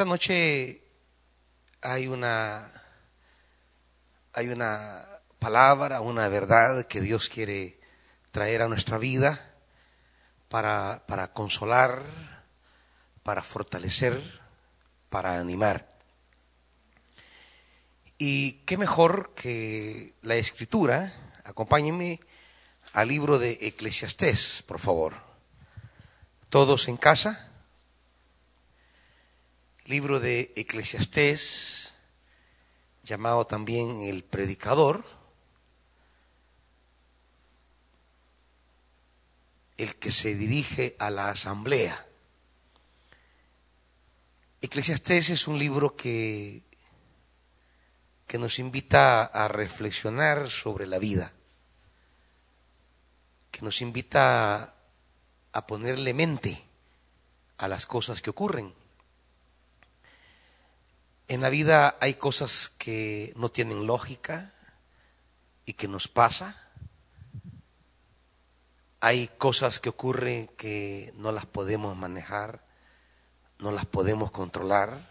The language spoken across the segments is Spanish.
Esta noche hay una, hay una palabra, una verdad que Dios quiere traer a nuestra vida para, para consolar, para fortalecer, para animar. Y qué mejor que la escritura, acompáñenme al libro de Eclesiastés, por favor. Todos en casa. Libro de Eclesiastés, llamado también el predicador, el que se dirige a la asamblea. Eclesiastés es un libro que, que nos invita a reflexionar sobre la vida, que nos invita a ponerle mente a las cosas que ocurren. En la vida hay cosas que no tienen lógica y que nos pasa. Hay cosas que ocurren que no las podemos manejar no las podemos controlar.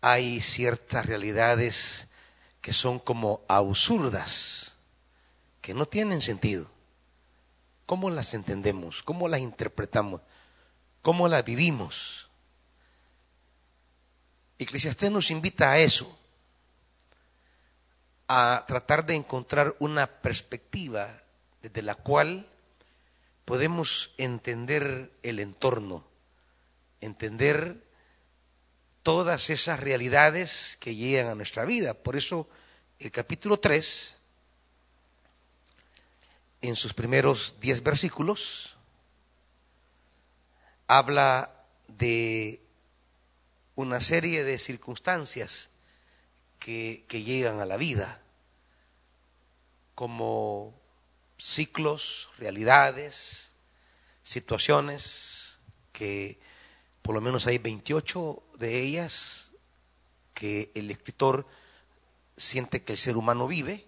Hay ciertas realidades que son como absurdas, que no tienen sentido. ¿Cómo las entendemos? ¿Cómo las interpretamos? ¿Cómo las vivimos? Eclesiastés nos invita a eso, a tratar de encontrar una perspectiva desde la cual podemos entender el entorno entender todas esas realidades que llegan a nuestra vida. Por eso el capítulo 3, en sus primeros 10 versículos, habla de una serie de circunstancias que, que llegan a la vida, como ciclos, realidades, situaciones que por lo menos hay 28 de ellas que el escritor siente que el ser humano vive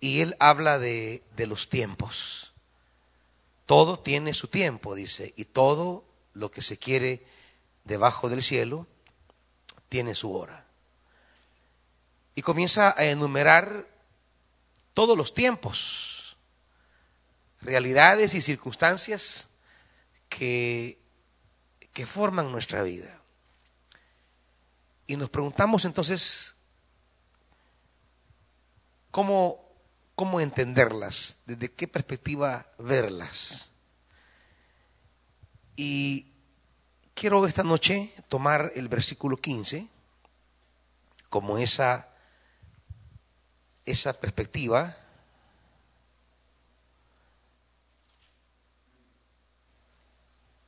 y él habla de, de los tiempos. Todo tiene su tiempo, dice, y todo lo que se quiere debajo del cielo tiene su hora. Y comienza a enumerar todos los tiempos, realidades y circunstancias que que forman nuestra vida. Y nos preguntamos entonces cómo, cómo entenderlas, desde qué perspectiva verlas. Y quiero esta noche tomar el versículo 15 como esa, esa perspectiva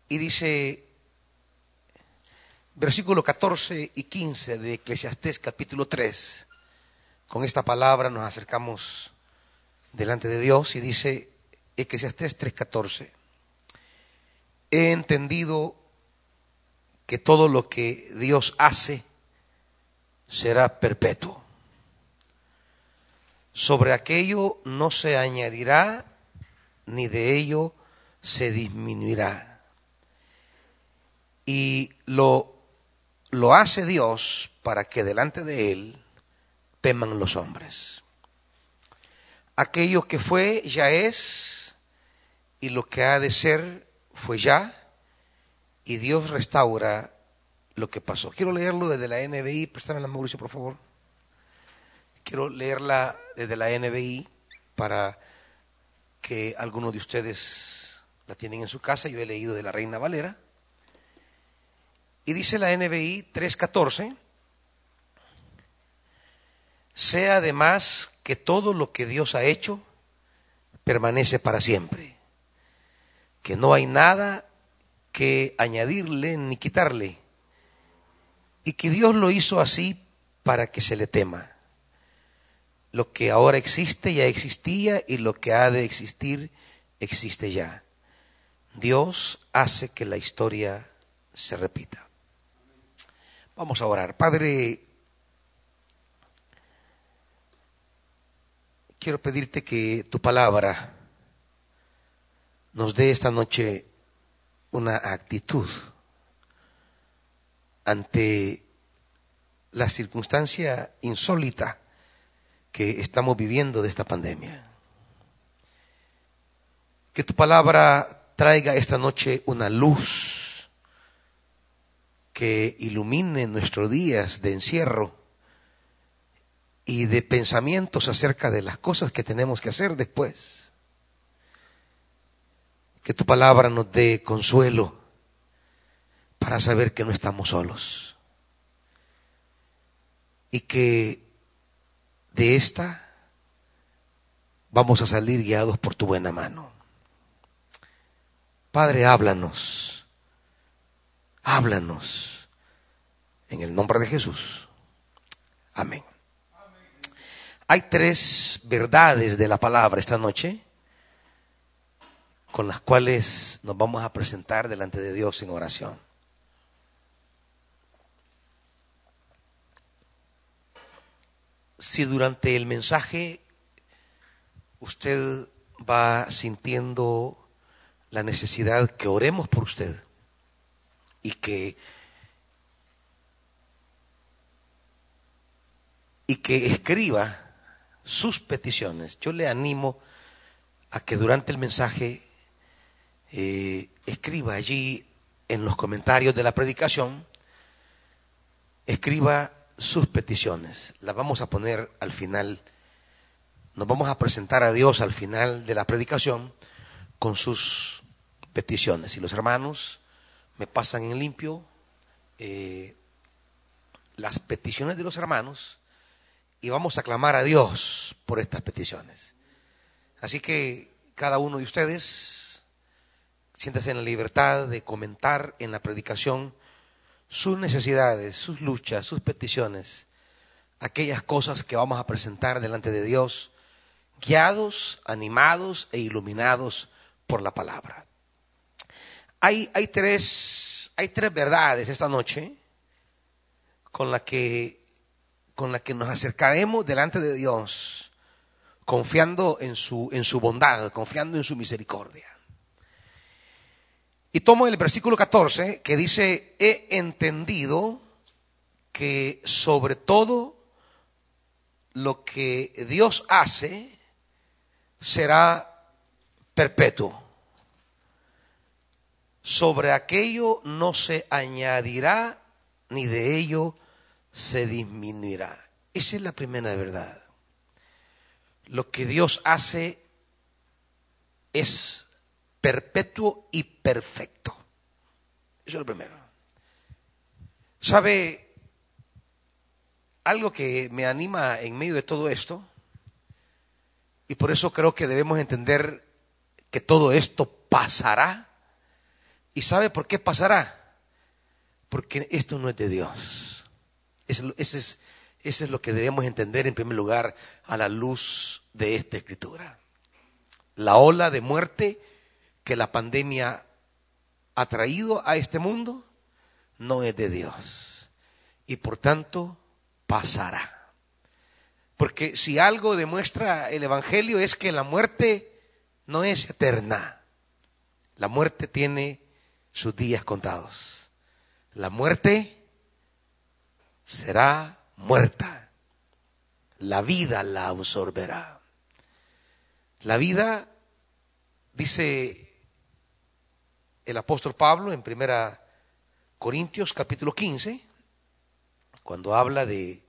y dice versículo 14 y 15 de Eclesiastés capítulo 3. Con esta palabra nos acercamos delante de Dios y dice Eclesiastés 3:14. He entendido que todo lo que Dios hace será perpetuo. Sobre aquello no se añadirá ni de ello se disminuirá. Y lo lo hace Dios para que delante de Él teman los hombres. Aquello que fue ya es y lo que ha de ser fue ya y Dios restaura lo que pasó. Quiero leerlo desde la NBI, préstame la Mauricio por favor. Quiero leerla desde la NBI para que algunos de ustedes la tienen en su casa. Yo he leído de la Reina Valera. Y dice la NBI 3.14, sea además que todo lo que Dios ha hecho permanece para siempre, que no hay nada que añadirle ni quitarle, y que Dios lo hizo así para que se le tema. Lo que ahora existe ya existía y lo que ha de existir existe ya. Dios hace que la historia se repita. Vamos a orar. Padre, quiero pedirte que tu palabra nos dé esta noche una actitud, ante la circunstancia insólita que estamos viviendo de esta pandemia. Que tu palabra traiga esta noche una luz que ilumine nuestros días de encierro y de pensamientos acerca de las cosas que tenemos que hacer después. Que tu palabra nos dé consuelo para saber que no estamos solos y que de esta vamos a salir guiados por tu buena mano. Padre, háblanos, háblanos en el nombre de Jesús. Amén. Hay tres verdades de la palabra esta noche con las cuales nos vamos a presentar delante de Dios en oración. Si durante el mensaje usted va sintiendo la necesidad que oremos por usted y que y que escriba sus peticiones. Yo le animo a que durante el mensaje eh, escriba allí en los comentarios de la predicación, escriba sus peticiones. Las vamos a poner al final, nos vamos a presentar a Dios al final de la predicación con sus peticiones. Y los hermanos me pasan en limpio eh, las peticiones de los hermanos y vamos a clamar a Dios por estas peticiones. Así que cada uno de ustedes siéntase en la libertad de comentar en la predicación sus necesidades, sus luchas, sus peticiones, aquellas cosas que vamos a presentar delante de Dios, guiados, animados e iluminados por la palabra. Hay, tres, hay tres verdades esta noche con las que la que nos acercaremos delante de Dios, confiando en su, en su bondad, confiando en su misericordia. Y tomo el versículo 14 que dice, he entendido que sobre todo lo que Dios hace será perpetuo. Sobre aquello no se añadirá ni de ello se disminuirá. Esa es la primera verdad. Lo que Dios hace es perpetuo y perfecto. Eso es lo primero. ¿Sabe algo que me anima en medio de todo esto? Y por eso creo que debemos entender que todo esto pasará. ¿Y sabe por qué pasará? Porque esto no es de Dios. Eso, es, lo que debemos entender en primer lugar a la luz de esta escritura. La ola de muerte que la pandemia ha traído a este mundo no es de Dios y por tanto pasará. Porque si algo demuestra el Evangelio es que la muerte no es eterna. La muerte tiene sus días contados. La muerte será muerta. La vida la absorberá. La vida, dice el apóstol Pablo en primera Corintios capítulo 15, cuando habla de,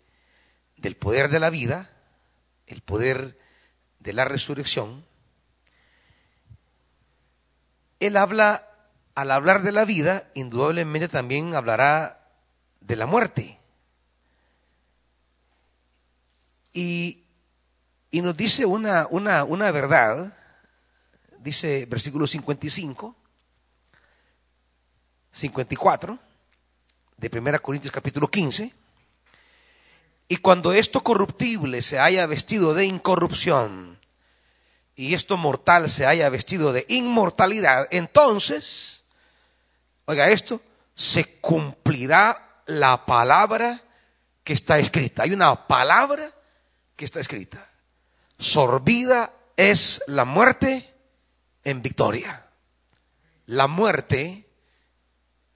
del poder de la vida, el poder de la resurrección, él habla, al hablar de la vida, indudablemente también hablará de la muerte. Y, nos dice una, una, una verdad, dice versículo 55, 54 de 1 Corintios capítulo 15. Y cuando esto corruptible se haya vestido de incorrupción y esto mortal se haya vestido de inmortalidad, entonces, oiga esto, se cumplirá la palabra que está escrita. Hay una palabra que está escrita. Sorbida es la muerte en victoria. La muerte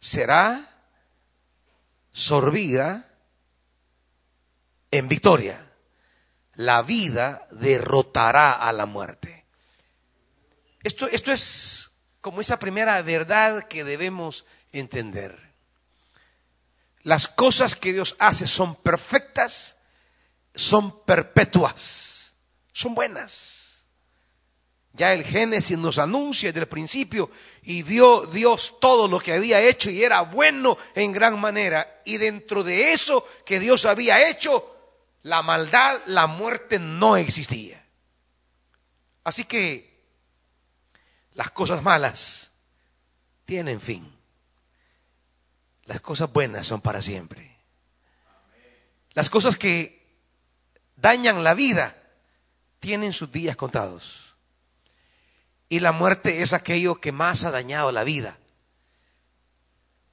será sorbida en victoria. La vida derrotará a la muerte. Esto, esto es como esa primera verdad que debemos entender. Las cosas que Dios hace son perfectas, son perpetuas, son buenas. Ya el Génesis nos anuncia desde el principio y vio Dios todo lo que había hecho y era bueno en gran manera. Y dentro de eso que Dios había hecho, la maldad, la muerte no existía. Así que las cosas malas tienen fin. Las cosas buenas son para siempre. Las cosas que dañan la vida tienen sus días contados. Y la muerte es aquello que más ha dañado la vida.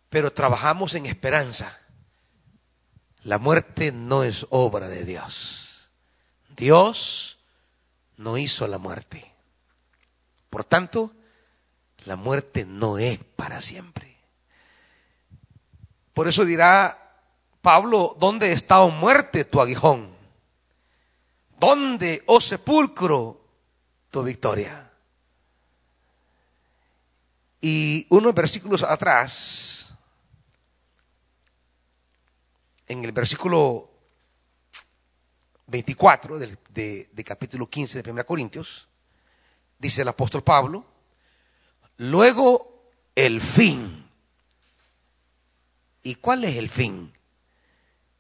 Pero trabajamos en esperanza. La muerte no es obra de Dios. Dios no hizo la muerte. Por tanto, la muerte no es para siempre. Por eso dirá Pablo, ¿dónde está, oh muerte, tu aguijón? ¿Dónde, oh sepulcro, tu victoria? Y unos versículos atrás, en el versículo 24 de, de, capítulo 15 de 1 Corintios, dice el apóstol Pablo, luego el fin ¿Y cuál es el fin?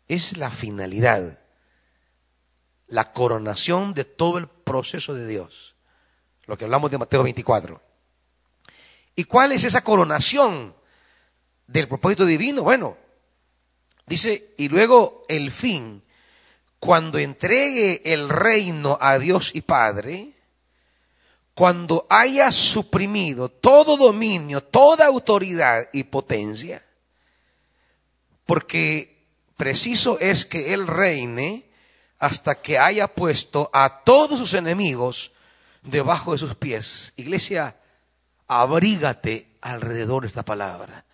Es la finalidad, la coronación de todo el proceso de Dios. Lo que hablamos de Mateo 24. ¿Y cuál es esa coronación del propósito divino? Bueno, dice, y luego el fin, cuando entregue el reino a Dios y Padre, cuando haya suprimido todo dominio, toda autoridad y potencia, porque preciso es que Él reine hasta que haya puesto a todos sus enemigos debajo de sus pies. Iglesia, abrígate alrededor de esta palabra.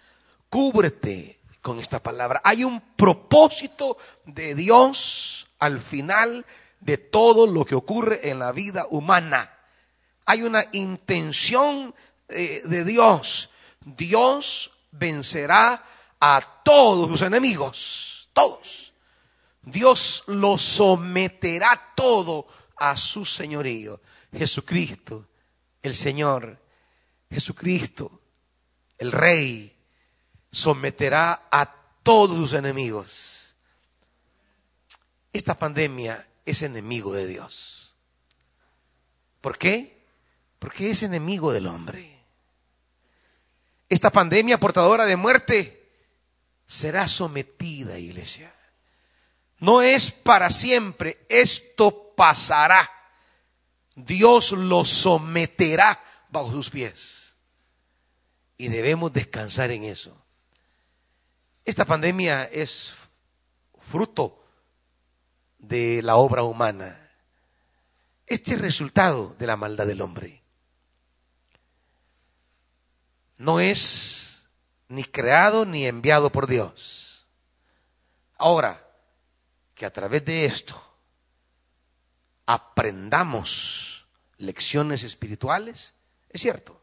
Cúbrete con esta palabra. Hay un propósito de Dios al final de todo lo que ocurre en la vida humana. Hay una intención eh, de Dios. Dios vencerá a todos sus enemigos, todos. Dios lo someterá todo a su señorío. Jesucristo, el Señor, Jesucristo, el Rey, someterá a todos sus enemigos. Esta pandemia es enemigo de Dios. ¿Por qué? Porque es enemigo del hombre. Esta pandemia portadora de muerte será sometida, iglesia. No es para siempre, esto pasará. Dios lo someterá bajo sus pies. Y debemos descansar en eso. Esta pandemia es fruto de la obra humana. Este es resultado de la maldad del hombre. No es ni creado ni enviado por Dios. Ahora, que a través de esto aprendamos lecciones espirituales, es cierto,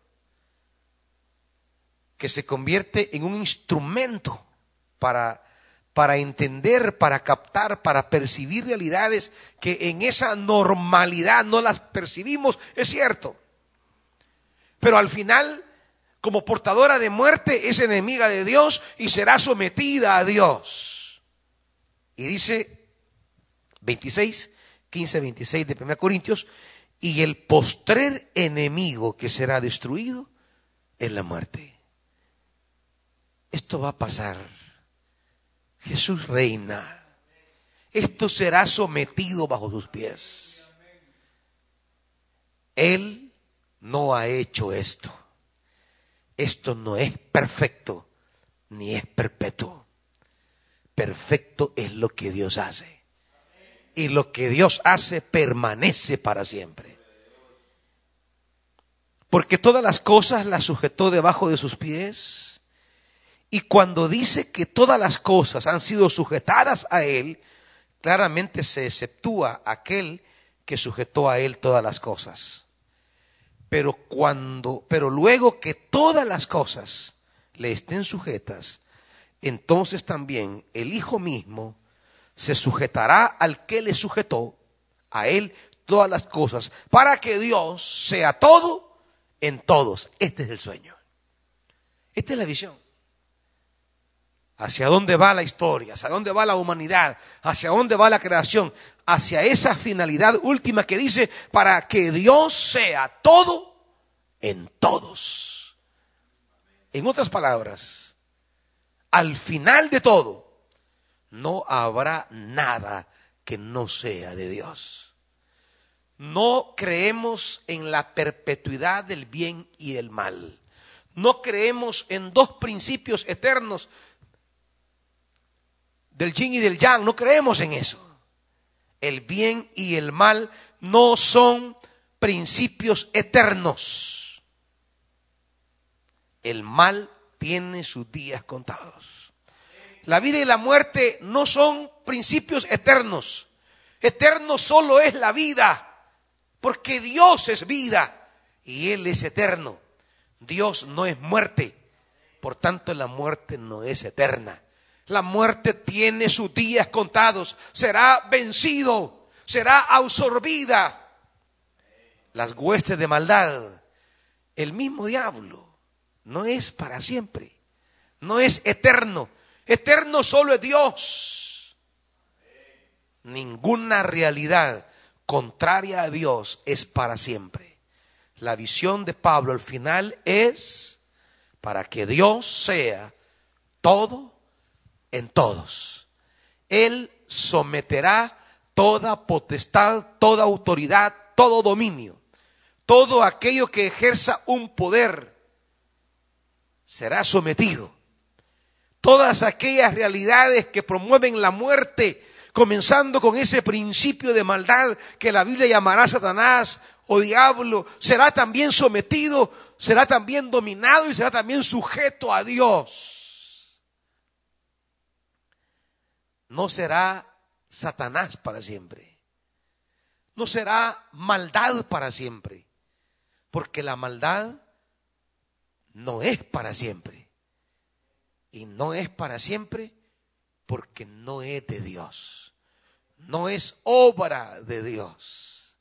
que se convierte en un instrumento para, para entender, para captar, para percibir realidades que en esa normalidad no las percibimos, es cierto. Pero al final como portadora de muerte, es enemiga de Dios y será sometida a Dios. Y dice 26, 15, 26 de 1 Corintios, y el postrer enemigo que será destruido es la muerte. Esto va a pasar. Jesús reina. Esto será sometido bajo sus pies. Él no ha hecho esto esto no es perfecto ni es perpetuo. Perfecto es lo que Dios hace. Y lo que Dios hace permanece para siempre. Porque todas las cosas las sujetó debajo de sus pies. Y cuando dice que todas las cosas han sido sujetadas a Él, claramente se exceptúa aquel que sujetó a Él todas las cosas. Pero cuando, pero luego que todas las cosas le estén sujetas, entonces también el Hijo mismo se sujetará al que le sujetó, a Él todas las cosas, para que Dios sea todo en todos. Este es el sueño. Esta es la visión. Hacia dónde va la historia, hacia dónde va la humanidad, hacia dónde va la creación, hacia esa finalidad última que dice, para que Dios sea todo en todos. En otras palabras, al final de todo, no habrá nada que no sea de Dios. No creemos en la perpetuidad del bien y del mal. No creemos en dos principios eternos del yin y del yang. No creemos en eso. El bien y el mal no son principios eternos. El mal tiene sus días contados. La vida y la muerte no son principios eternos. Eterno solo es la vida porque Dios es vida y Él es eterno. Dios no es muerte, por tanto la muerte no es eterna. La muerte tiene sus días contados, será vencido, será absorbida. Las huestes de maldad, el mismo diablo, no es para siempre, no es eterno. Eterno solo es Dios. Ninguna realidad contraria a Dios es para siempre. La visión de Pablo al final es para que Dios sea todo en todos. Él someterá toda potestad, toda autoridad, todo dominio. Todo aquello que ejerza un poder será sometido. Todas aquellas realidades que promueven la muerte comenzando con ese principio de maldad que la Biblia llamará Satanás o diablo, será también sometido, será también dominado y será también sujeto a Dios. No será Satanás para siempre. No será maldad para siempre. Porque la maldad no es para siempre. Y no es para siempre porque no es de Dios, no es obra de Dios.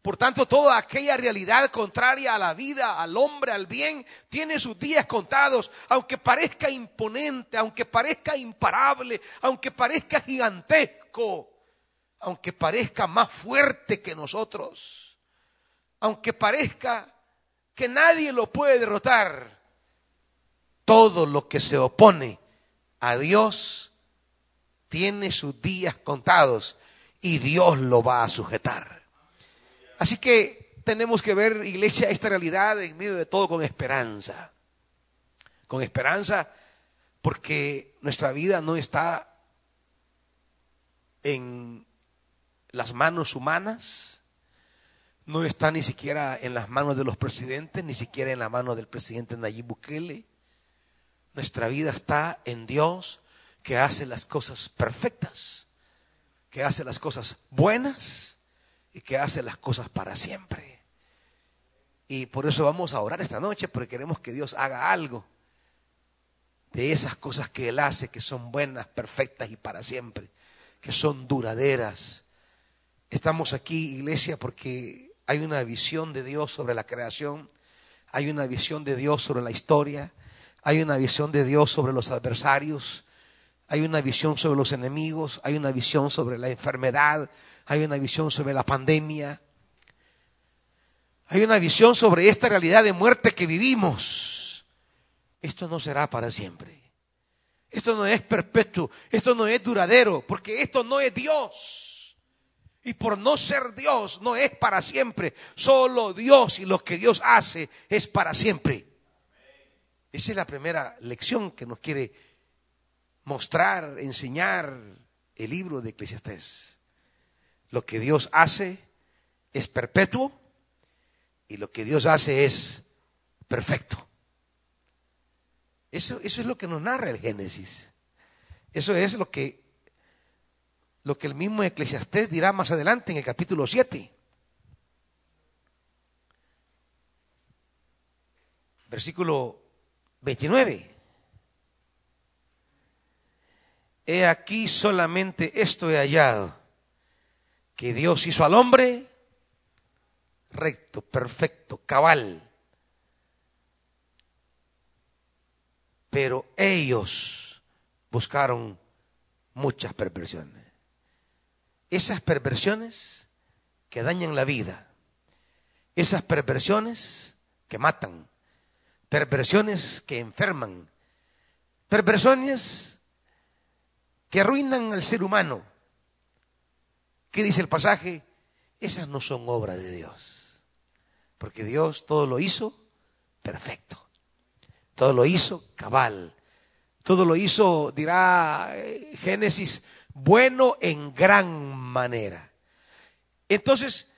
Por tanto, toda aquella realidad contraria a la vida, al hombre, al bien, tiene sus días contados, aunque parezca imponente, aunque parezca imparable, aunque parezca gigantesco, aunque parezca más fuerte que nosotros, aunque parezca que nadie lo puede derrotar, todo lo que se opone a Dios tiene sus días contados y Dios lo va a sujetar. Así que tenemos que ver, iglesia, esta realidad en medio de todo con esperanza. Con esperanza porque nuestra vida no está en las manos humanas, no está ni siquiera en las manos de los presidentes, ni siquiera en la mano del presidente Nayib Bukele. Nuestra vida está en Dios, que hace las cosas perfectas, que hace las cosas buenas y que hace las cosas para siempre. Y por eso vamos a orar esta noche, porque queremos que Dios haga algo de esas cosas que Él hace, que son buenas, perfectas y para siempre, que son duraderas. Estamos aquí, iglesia, porque hay una visión de Dios sobre la creación, hay una visión de Dios sobre la historia, hay una visión de Dios sobre los adversarios, hay una visión sobre los enemigos, hay una visión sobre la enfermedad, hay una visión sobre la pandemia, hay una visión sobre esta realidad de muerte que vivimos. Esto no será para siempre. Esto no es perpetuo, esto no es duradero, porque esto no es Dios. Y por no ser Dios no es para siempre. Solo Dios y lo que Dios hace es para siempre. Esa es la primera lección que nos quiere mostrar, enseñar el libro de Eclesiastés. Lo que Dios hace es perpetuo y lo que Dios hace es perfecto. Eso, eso es lo que nos narra el Génesis. Eso es lo que, lo que el mismo Eclesiastés dirá más adelante en el capítulo 7. Versículo 29. He aquí solamente esto he hallado, que Dios hizo al hombre recto, perfecto, cabal. Pero ellos buscaron muchas perversiones. Esas perversiones que dañan la vida, esas perversiones que matan, perversiones que enferman, perversiones que arruinan al ser humano. ¿Qué dice el pasaje? Esas no son obra de Dios, porque Dios todo lo hizo perfecto, todo lo hizo cabal, todo lo hizo, dirá eh, Génesis, bueno en gran manera. Entonces,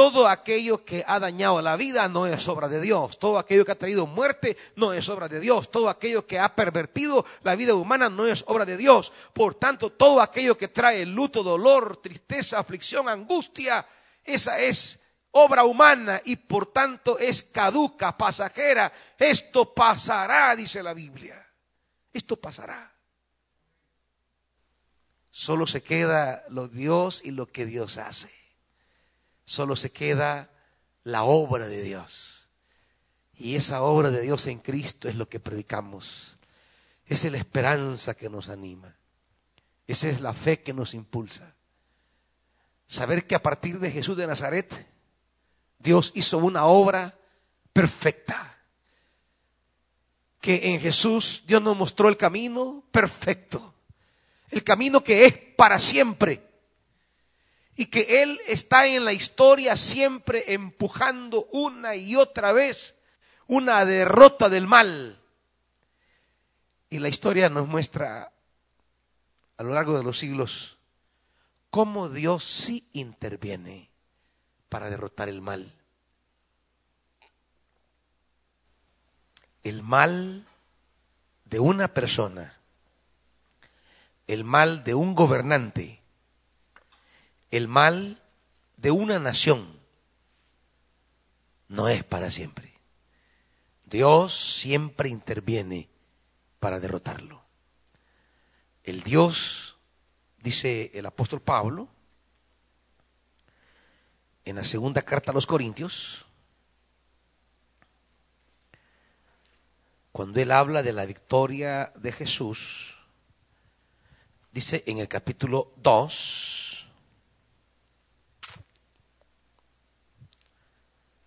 todo aquello que ha dañado la vida no es obra de Dios. Todo aquello que ha traído muerte no es obra de Dios. Todo aquello que ha pervertido la vida humana no es obra de Dios. Por tanto, todo aquello que trae luto, dolor, tristeza, aflicción, angustia, esa es obra humana y por tanto es caduca, pasajera. Esto pasará, dice la Biblia. Esto pasará. Solo se queda lo Dios y lo que Dios hace solo se queda la obra de Dios. Y esa obra de Dios en Cristo es lo que predicamos. Esa es la esperanza que nos anima. Esa es la fe que nos impulsa. Saber que a partir de Jesús de Nazaret, Dios hizo una obra perfecta. Que en Jesús Dios nos mostró el camino perfecto. El camino que es para siempre y que Él está en la historia siempre empujando una y otra vez una derrota del mal. Y la historia nos muestra a lo largo de los siglos cómo Dios sí interviene para derrotar el mal. El mal de una persona, el mal de un gobernante, el mal de una nación no es para siempre. Dios siempre interviene para derrotarlo. El Dios, dice el apóstol Pablo, en la segunda carta a los Corintios, cuando él habla de la victoria de Jesús, dice en el capítulo 2,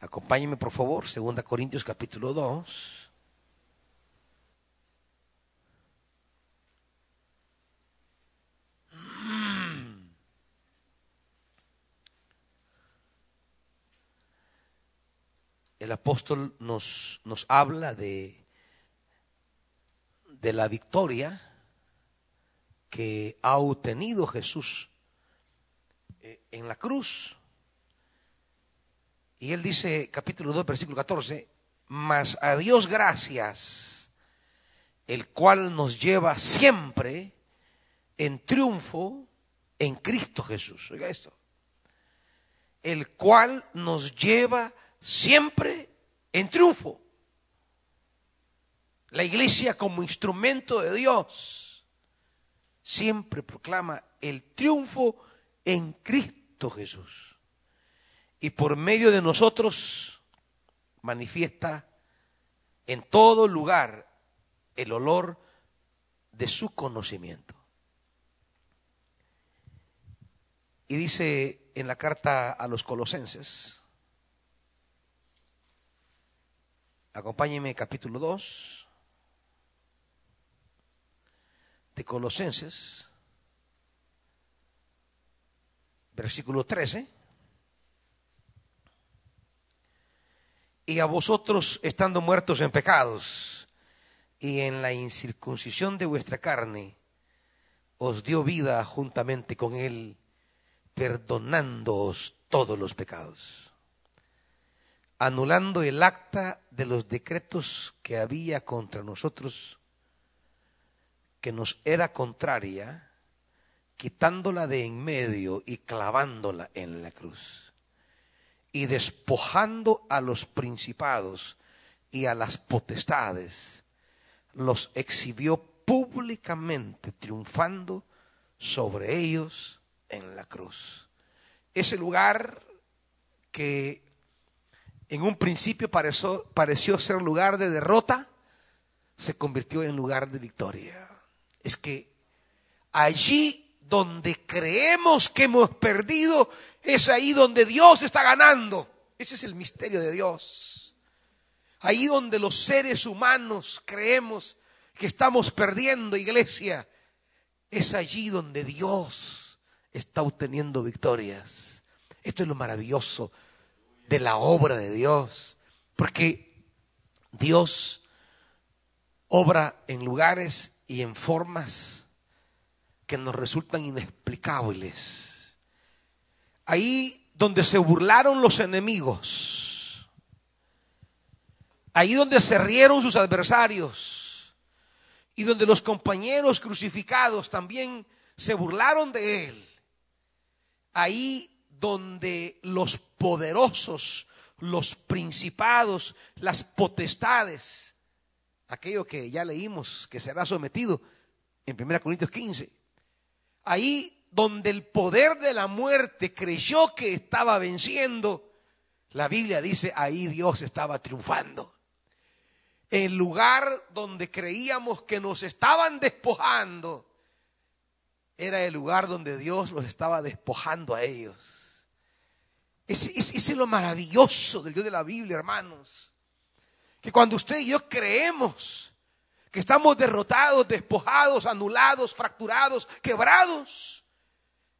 Acompáñenme por favor, 2 Corintios capítulo 2. El apóstol nos, nos habla de, de la victoria que ha obtenido Jesús eh, en la cruz y él dice, capítulo 2, versículo 14, mas a Dios gracias, el cual nos lleva siempre en triunfo en Cristo Jesús. Oiga esto. El cual nos lleva siempre en triunfo. La iglesia como instrumento de Dios siempre proclama el triunfo en Cristo Jesús y por medio de nosotros manifiesta en todo lugar el olor de su conocimiento. Y dice en la carta a los colosenses, acompáñenme capítulo 2 de Colosenses, versículo 13. Y a vosotros estando muertos en pecados y en la incircuncisión de vuestra carne, os dio vida juntamente con él, perdonándoos todos los pecados, anulando el acta de los decretos que había contra nosotros, que nos era contraria, quitándola de en medio y clavándola en la cruz, y despojando a los principados y a las potestades, los exhibió públicamente, triunfando sobre ellos en la cruz. Ese lugar que en un principio pareció, pareció ser lugar de derrota, se convirtió en lugar de victoria. Es que allí donde creemos que hemos perdido, es ahí donde Dios está ganando. Ese es el misterio de Dios. Ahí donde los seres humanos creemos que estamos perdiendo, iglesia, es allí donde Dios está obteniendo victorias. Esto es lo maravilloso de la obra de Dios, porque Dios obra en lugares y en formas que nos resultan inexplicables. Ahí donde se burlaron los enemigos, ahí donde se rieron sus adversarios. Y donde los compañeros crucificados también se burlaron de él, ahí donde los poderosos, los principados, las potestades, aquello que ya leímos que será sometido en 1 Corintios 15, ahí donde el poder de la muerte creyó que estaba venciendo, la Biblia dice, ahí Dios estaba triunfando. El lugar donde creíamos que nos estaban despojando, era el lugar donde Dios los estaba despojando a ellos. Ese, es lo maravilloso del Dios de la Biblia, hermanos. Que cuando usted y yo creemos que estamos derrotados, despojados, anulados, fracturados, quebrados,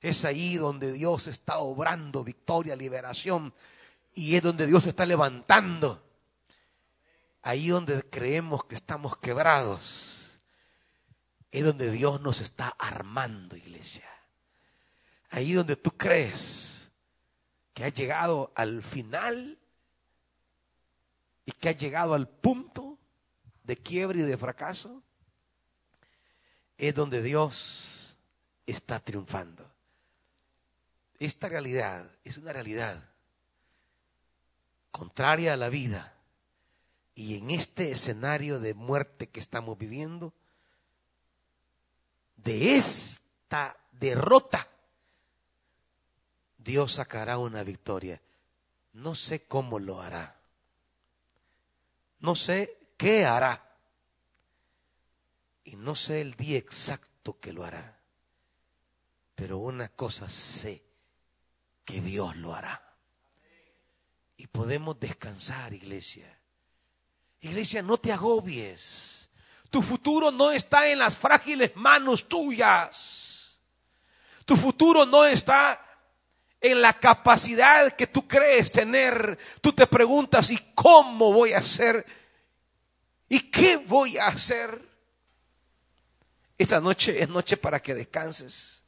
es ahí donde Dios está obrando victoria, liberación, y es donde Dios está levantando. Ahí donde creemos que estamos quebrados, es donde Dios nos está armando, iglesia. Ahí donde tú crees que ha llegado al final y que ha llegado al punto de quiebre y de fracaso, es donde Dios está triunfando. Esta realidad es una realidad contraria a la vida y en este escenario de muerte que estamos viviendo, de esta derrota Dios sacará una victoria. No sé cómo lo hará. No sé qué hará. Y no sé el día exacto que lo hará. Pero una cosa sé, que Dios lo hará. Y podemos descansar, iglesia. Iglesia, no te agobies. Tu futuro no está en las frágiles manos tuyas. Tu futuro no está en la capacidad que tú crees tener, tú te preguntas, ¿y cómo voy a hacer? ¿Y qué voy a hacer? Esta noche es noche para que descanses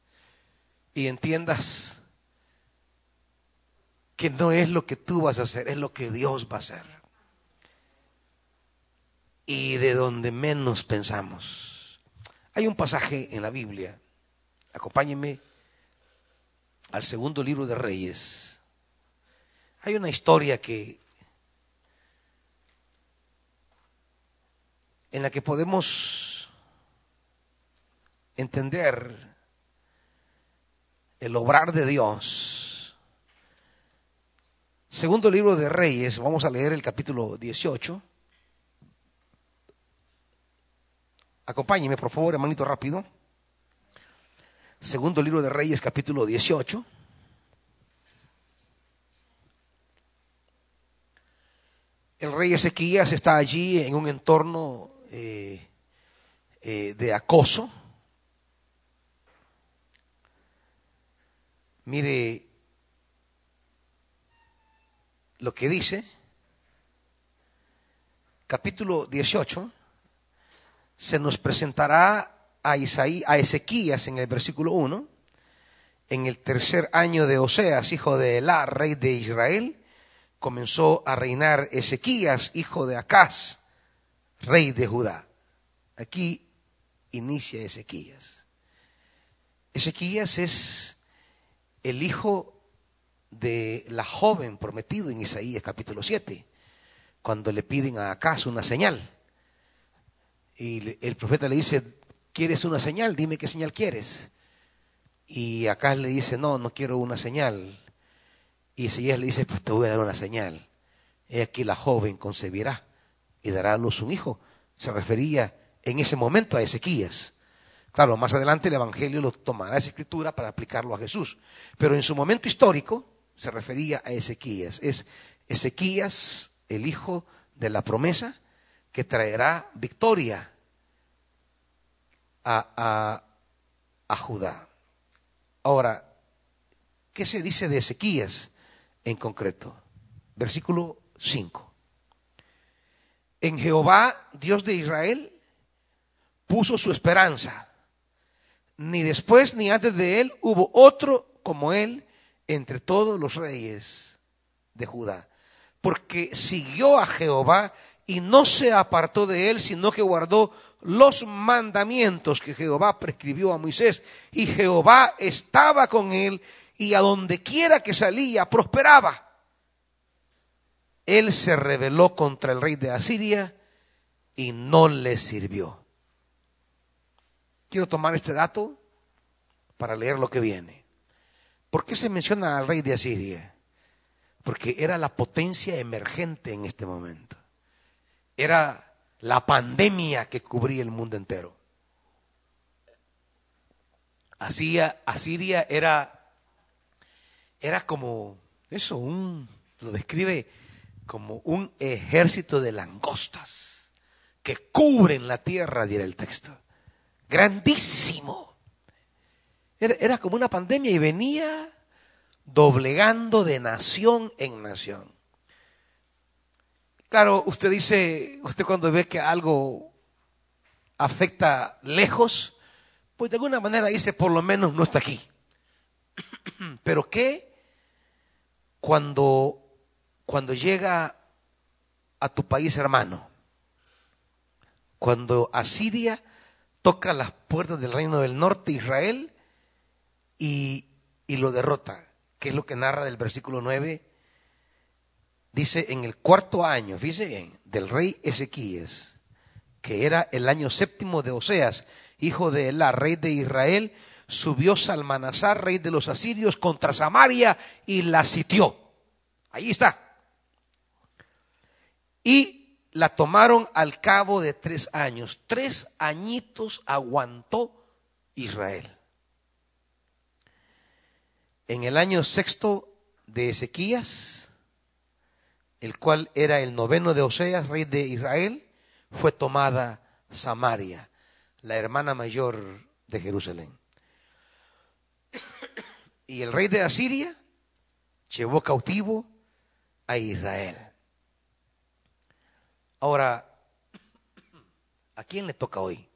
y entiendas que no es lo que tú vas a hacer, es lo que Dios va a hacer. Y de donde menos pensamos. Hay un pasaje en la Biblia, acompáñenme al segundo libro de Reyes, hay una historia que en la que podemos entender el obrar de Dios. Segundo libro de Reyes, vamos a leer el capítulo 18. Acompáñeme, por favor, hermanito, rápido. Segundo libro de Reyes, capítulo 18. El rey Ezequías está allí en un entorno eh, eh, de acoso. Mire lo que dice, capítulo 18, se nos presentará a, Isaí, a Ezequías en el versículo 1, en el tercer año de Oseas, hijo de Elá, rey de Israel, comenzó a reinar Ezequías, hijo de Acaz, rey de Judá. Aquí inicia Ezequías. Ezequías es el hijo de la joven prometido en Isaías capítulo 7, cuando le piden a Acaz una señal. Y el profeta le dice, ¿quieres una señal? Dime qué señal quieres. Y Acaz le dice, no, no quiero una señal. Y Isaías le dice, pues te voy a dar una señal. He aquí la joven concebirá y dará a luz un hijo. Se refería en ese momento a Ezequías. Claro, más adelante el Evangelio lo tomará esa escritura para aplicarlo a Jesús. Pero en su momento histórico se refería a Ezequías. Es Ezequías, el hijo de la promesa, que traerá victoria a, a Judá. Ahora, ¿qué se dice de Ezequías en concreto? Versículo 5. En Jehová, Dios de Israel, puso su esperanza. Ni después ni antes de él hubo otro como él entre todos los reyes de Judá. Porque siguió a Jehová y no se apartó de él, sino que guardó los mandamientos que Jehová prescribió a Moisés. Y Jehová estaba con él y a donde quiera que salía prosperaba. Él se rebeló contra el rey de Asiria y no le sirvió. Quiero tomar este dato para leer lo que viene. ¿Por qué se menciona al rey de Asiria? Porque era la potencia emergente en este momento. Era la pandemia que cubría el mundo entero. Asiria, Asiria era, era como eso, un, lo describe como un ejército de langostas que cubren la tierra, dirá el texto. Grandísimo. Era, como una pandemia y venía doblegando de nación en nación. Claro, usted dice, usted cuando ve que algo afecta lejos, pues de alguna manera dice, por lo menos no está aquí. Pero ¿qué cuando, cuando llega a tu país hermano? Cuando Asiria toca las puertas del reino del norte, Israel, y, lo derrota, que es lo que narra del versículo 9. Dice, en el cuarto año, fíjese bien, del rey Ezequías, que era el año séptimo de Oseas, hijo de Elá, rey de Israel, subió Salmanasar, rey de los asirios, contra Samaria y la sitió. Ahí está. Y la tomaron al cabo de tres años. Tres añitos aguantó Israel en el año sexto de Ezequías, el cual era el noveno de Oseas, rey de Israel, fue tomada Samaria, la hermana mayor de Jerusalén. Y el rey de Asiria llevó cautivo a Israel. Ahora, ¿a quién le toca hoy?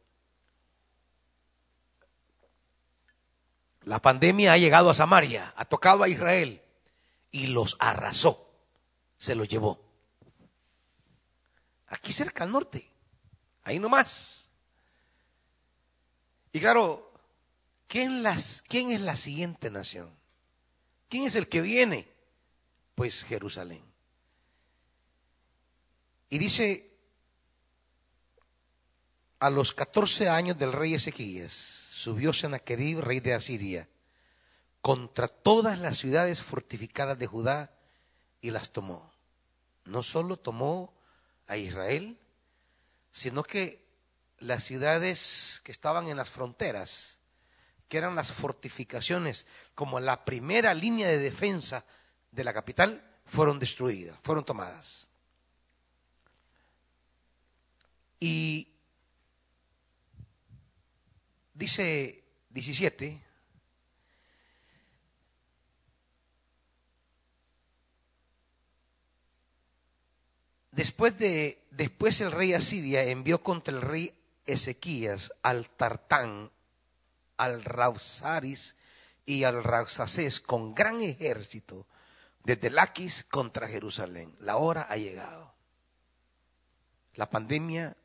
La pandemia ha llegado a Samaria, ha tocado a Israel y los arrasó, se los llevó. Aquí cerca al norte, ahí nomás. Y claro, ¿quién, ¿quién es la siguiente nación? ¿Quién es el que viene? Pues Jerusalén. Y dice, a los 14 años del rey Ezequías, subió Sennacherib, rey de Asiria, contra todas las ciudades fortificadas de Judá y las tomó. No solo tomó a Israel, sino que las ciudades que estaban en las fronteras, que eran las fortificaciones, como la primera línea de defensa de la capital, fueron destruidas, fueron tomadas. Y Dice 17, después de después el rey Asiria envió contra el rey Ezequías al Tartán, al Rausaris y al Rausacés con gran ejército desde Laquis contra Jerusalén. La hora ha llegado. La pandemia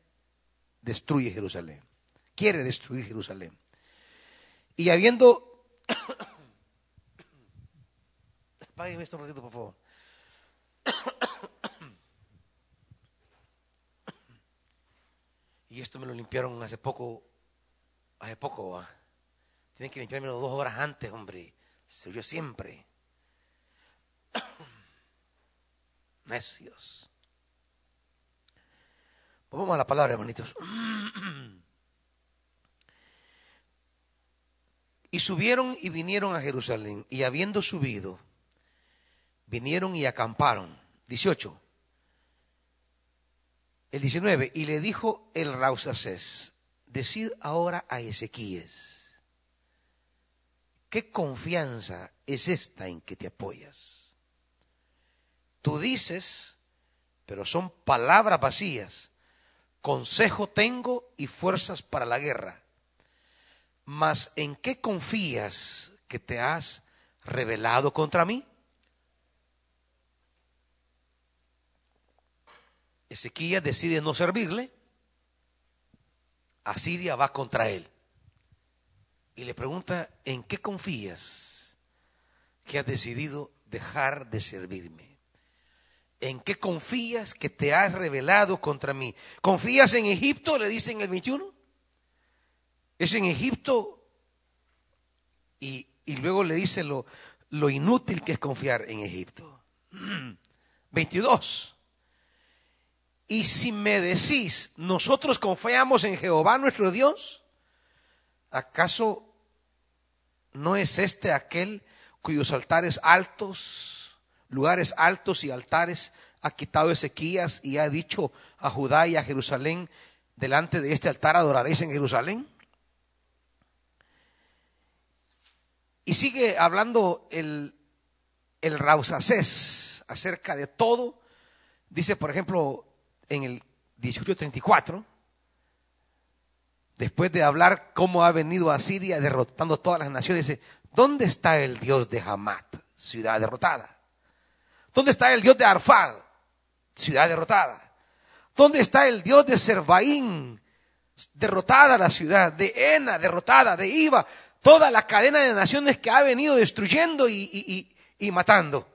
destruye Jerusalén. Quiere destruir Jerusalén. Y habiendo... Apágueme esto un ratito, por favor. Y esto me lo limpiaron hace poco, hace poco, tienen que limpiarme dos horas antes, hombre. Se oyó siempre. Necios. Pues vamos a la palabra, hermanitos. Y subieron y vinieron a Jerusalén, y habiendo subido, vinieron y acamparon. 18. El 19. Y le dijo el Rausacés, decid ahora a Ezequías, ¿qué confianza es esta en que te apoyas? Tú dices, pero son palabras vacías, consejo tengo y fuerzas para la guerra. Mas ¿en qué confías que te has revelado contra mí? Ezequías decide no servirle, Asiria va contra él y le pregunta, ¿en qué confías que has decidido dejar de servirme? ¿En qué confías que te has revelado contra mí? ¿Confías en Egipto? Le dice en el 21. Es en Egipto y, y luego le dice lo, lo inútil que es confiar en Egipto. 22. Y si me decís, nosotros confiamos en Jehová nuestro Dios, ¿acaso no es este aquel cuyos altares altos, lugares altos y altares ha quitado Ezequías y ha dicho a Judá y a Jerusalén, delante de este altar adoraréis en Jerusalén? Y sigue hablando el, el acerca de todo. Dice, por ejemplo, en el 1834, después de hablar cómo ha venido a Siria derrotando todas las naciones, dice, ¿dónde está el Dios de Hamat, ciudad derrotada? ¿Dónde está el Dios de Arfad, ciudad derrotada? ¿Dónde está el Dios de Servaín, derrotada la ciudad, de Ena, derrotada, de Iba, toda la cadena de naciones que ha venido destruyendo y, y matando?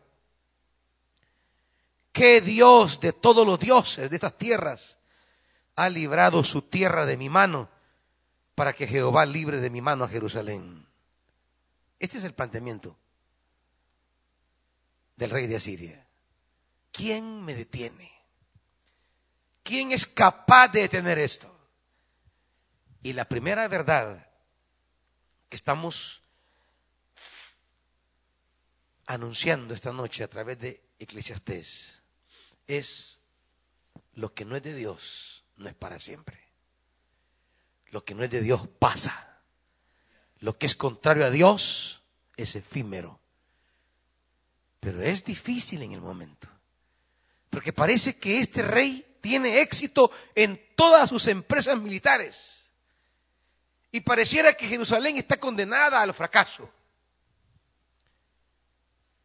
¿Qué Dios de todos los dioses de estas tierras ha librado su tierra de mi mano para que Jehová libre de mi mano a Jerusalén? Este es el planteamiento del rey de Asiria. ¿Quién me detiene? ¿Quién es capaz de detener esto? Y la primera verdad que estamos anunciando esta noche a través de Eclesiastés es lo que no es de Dios, no es para siempre. Lo que no es de Dios pasa. Lo que es contrario a Dios es efímero. Pero es difícil en el momento. Porque parece que este rey tiene éxito en todas sus empresas militares. Y pareciera que Jerusalén está condenada al fracaso.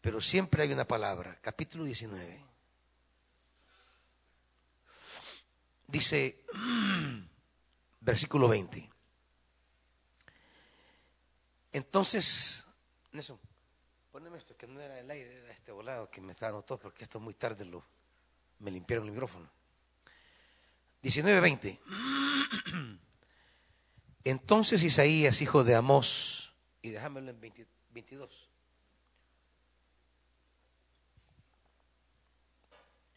Pero siempre hay una palabra, capítulo 19. dice, versículo 20. Entonces, Nelson, poneme esto, que no era el aire, era este volado que me está dando porque esto muy tarde lo, me limpiaron el micrófono. 19:20. Entonces Isaías, hijo de Amós, y déjamelo en 22.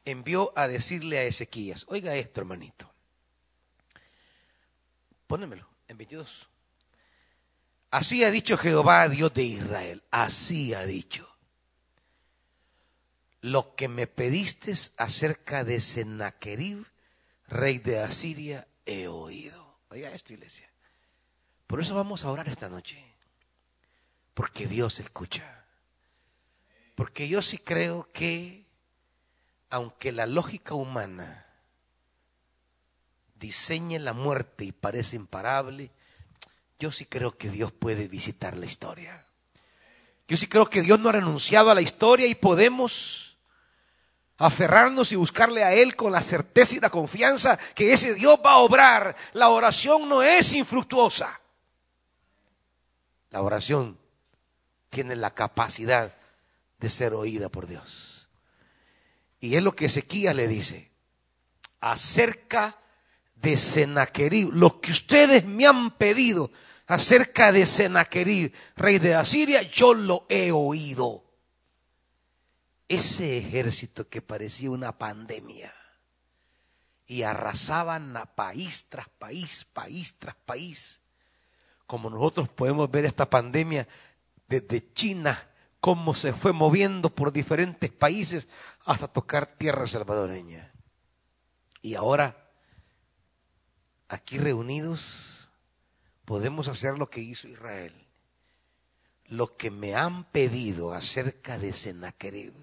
envió a decirle a Ezequías, oiga esto hermanito, pónemelo en 22. Así ha dicho Jehová, Dios de Israel, así ha dicho. Lo que me pediste acerca de Sennacherib, rey de Asiria, he oído. Oiga esto, iglesia. Por eso vamos a orar esta noche. Porque Dios escucha. Porque yo sí creo que aunque la lógica humana diseñe la muerte y parece imparable, yo sí creo que Dios puede visitar la historia. Yo sí creo que Dios no ha renunciado a la historia y podemos aferrarnos y buscarle a Él con la certeza y la confianza que ese Dios va a obrar. La oración no es infructuosa. La oración tiene la capacidad de ser oída por Dios. Y es lo que Ezequiel le dice acerca de Senaquerib, lo que ustedes me han pedido acerca de Senaquerib, rey de Asiria, yo lo he oído. Ese ejército que parecía una pandemia y arrasaban a país tras país, país tras país, como nosotros podemos ver esta pandemia desde China, cómo se fue moviendo por diferentes países hasta tocar tierra salvadoreña. Y ahora, aquí reunidos, podemos hacer lo que hizo Israel. Lo que me han pedido acerca de Sennacherib,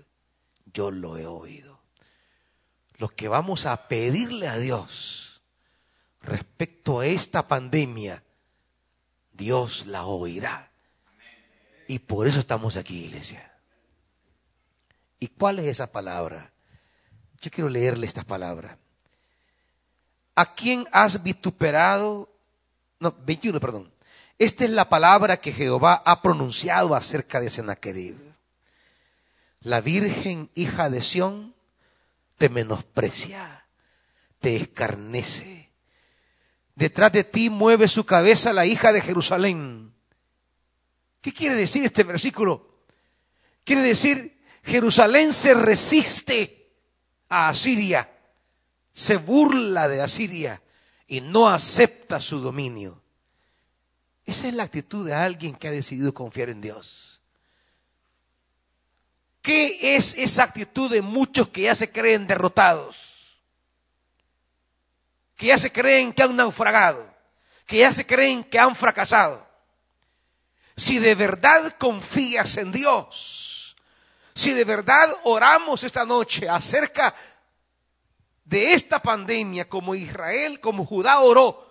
yo lo he oído. Lo que vamos a pedirle a Dios respecto a esta pandemia, Dios la oirá. Y por eso estamos aquí, iglesia. ¿Y cuál es esa palabra? Yo quiero leerle esta palabra. ¿A quién has vituperado? No, 21, perdón. Esta es la palabra que Jehová ha pronunciado acerca de Sennacherib. La Virgen hija de Sión te menosprecia, te escarnece. Detrás de ti mueve su cabeza la hija de Jerusalén. ¿Qué quiere decir este versículo? Quiere decir, Jerusalén se resiste a Asiria se burla de Asiria y no acepta su dominio. Esa es la actitud de alguien que ha decidido confiar en Dios. ¿Qué es esa actitud de muchos que ya se creen derrotados? Que ya se creen que han naufragado, que ya se creen que han fracasado. Si de verdad confías en Dios, si de verdad oramos esta noche acerca de esta pandemia, como Israel, como Judá oró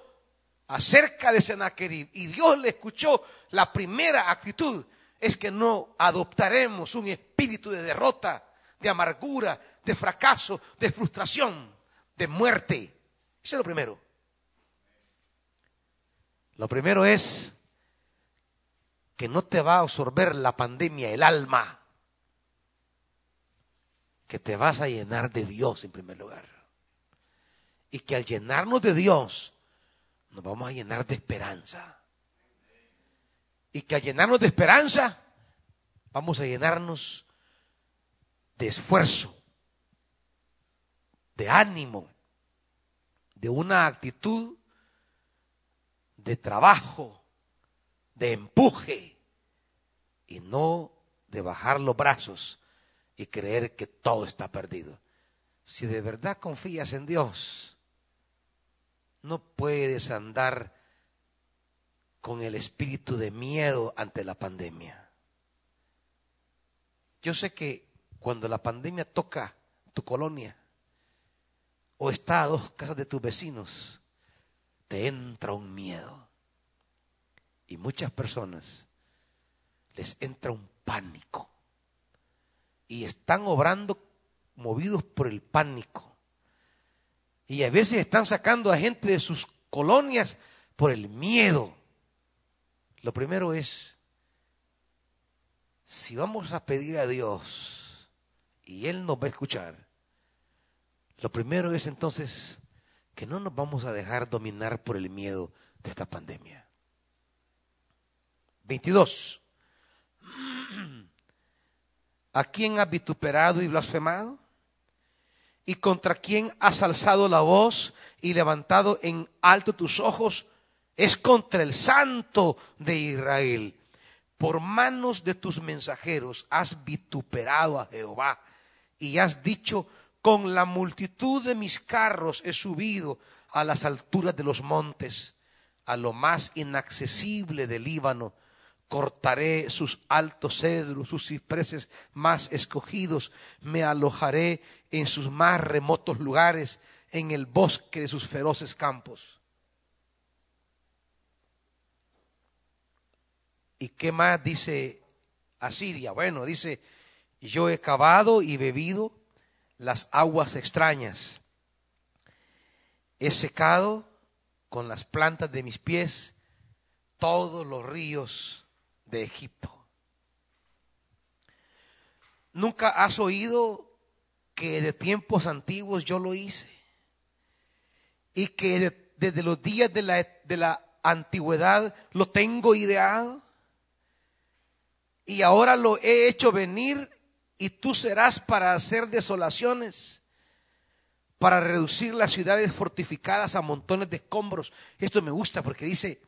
acerca de Sennacherib y Dios le escuchó, la primera actitud es que no adoptaremos un espíritu de derrota, de amargura, de fracaso, de frustración, de muerte. Eso es lo primero. Lo primero es que no te va a absorber la pandemia el alma, que te vas a llenar de Dios en primer lugar y que al llenarnos de Dios nos vamos a llenar de esperanza. Y que al llenarnos de esperanza vamos a llenarnos de esfuerzo, de ánimo, de una actitud de trabajo, de empuje y no de bajar los brazos y creer que todo está perdido. Si de verdad confías en Dios, no puedes andar con el espíritu de miedo ante la pandemia. Yo sé que cuando la pandemia toca tu colonia o está a dos casas de tus vecinos, te entra un miedo. Y muchas personas les entra un pánico. Y están obrando movidos por el pánico. Y a veces están sacando a gente de sus colonias por el miedo. Lo primero es, si vamos a pedir a Dios y Él nos va a escuchar, lo primero es entonces que no nos vamos a dejar dominar por el miedo de esta pandemia. 22. ¿A quién ha vituperado y blasfemado? ¿Y contra quién has alzado la voz y levantado en alto tus ojos? Es contra el santo de Israel. Por manos de tus mensajeros has vituperado a Jehová y has dicho, con la multitud de mis carros he subido a las alturas de los montes, a lo más inaccesible del Líbano cortaré sus altos cedros, sus cipreses más escogidos, me alojaré en sus más remotos lugares, en el bosque de sus feroces campos. ¿Y qué más dice Asiria. Bueno, dice, yo he cavado y bebido las aguas extrañas. He secado con las plantas de mis pies todos los ríos de Egipto. ¿Nunca has oído que de tiempos antiguos yo lo hice? Y que desde los días de la, de la antigüedad lo tengo ideado. Y ahora lo he hecho venir y tú serás para hacer desolaciones, para reducir las ciudades fortificadas a montones de escombros. Esto me gusta porque dice,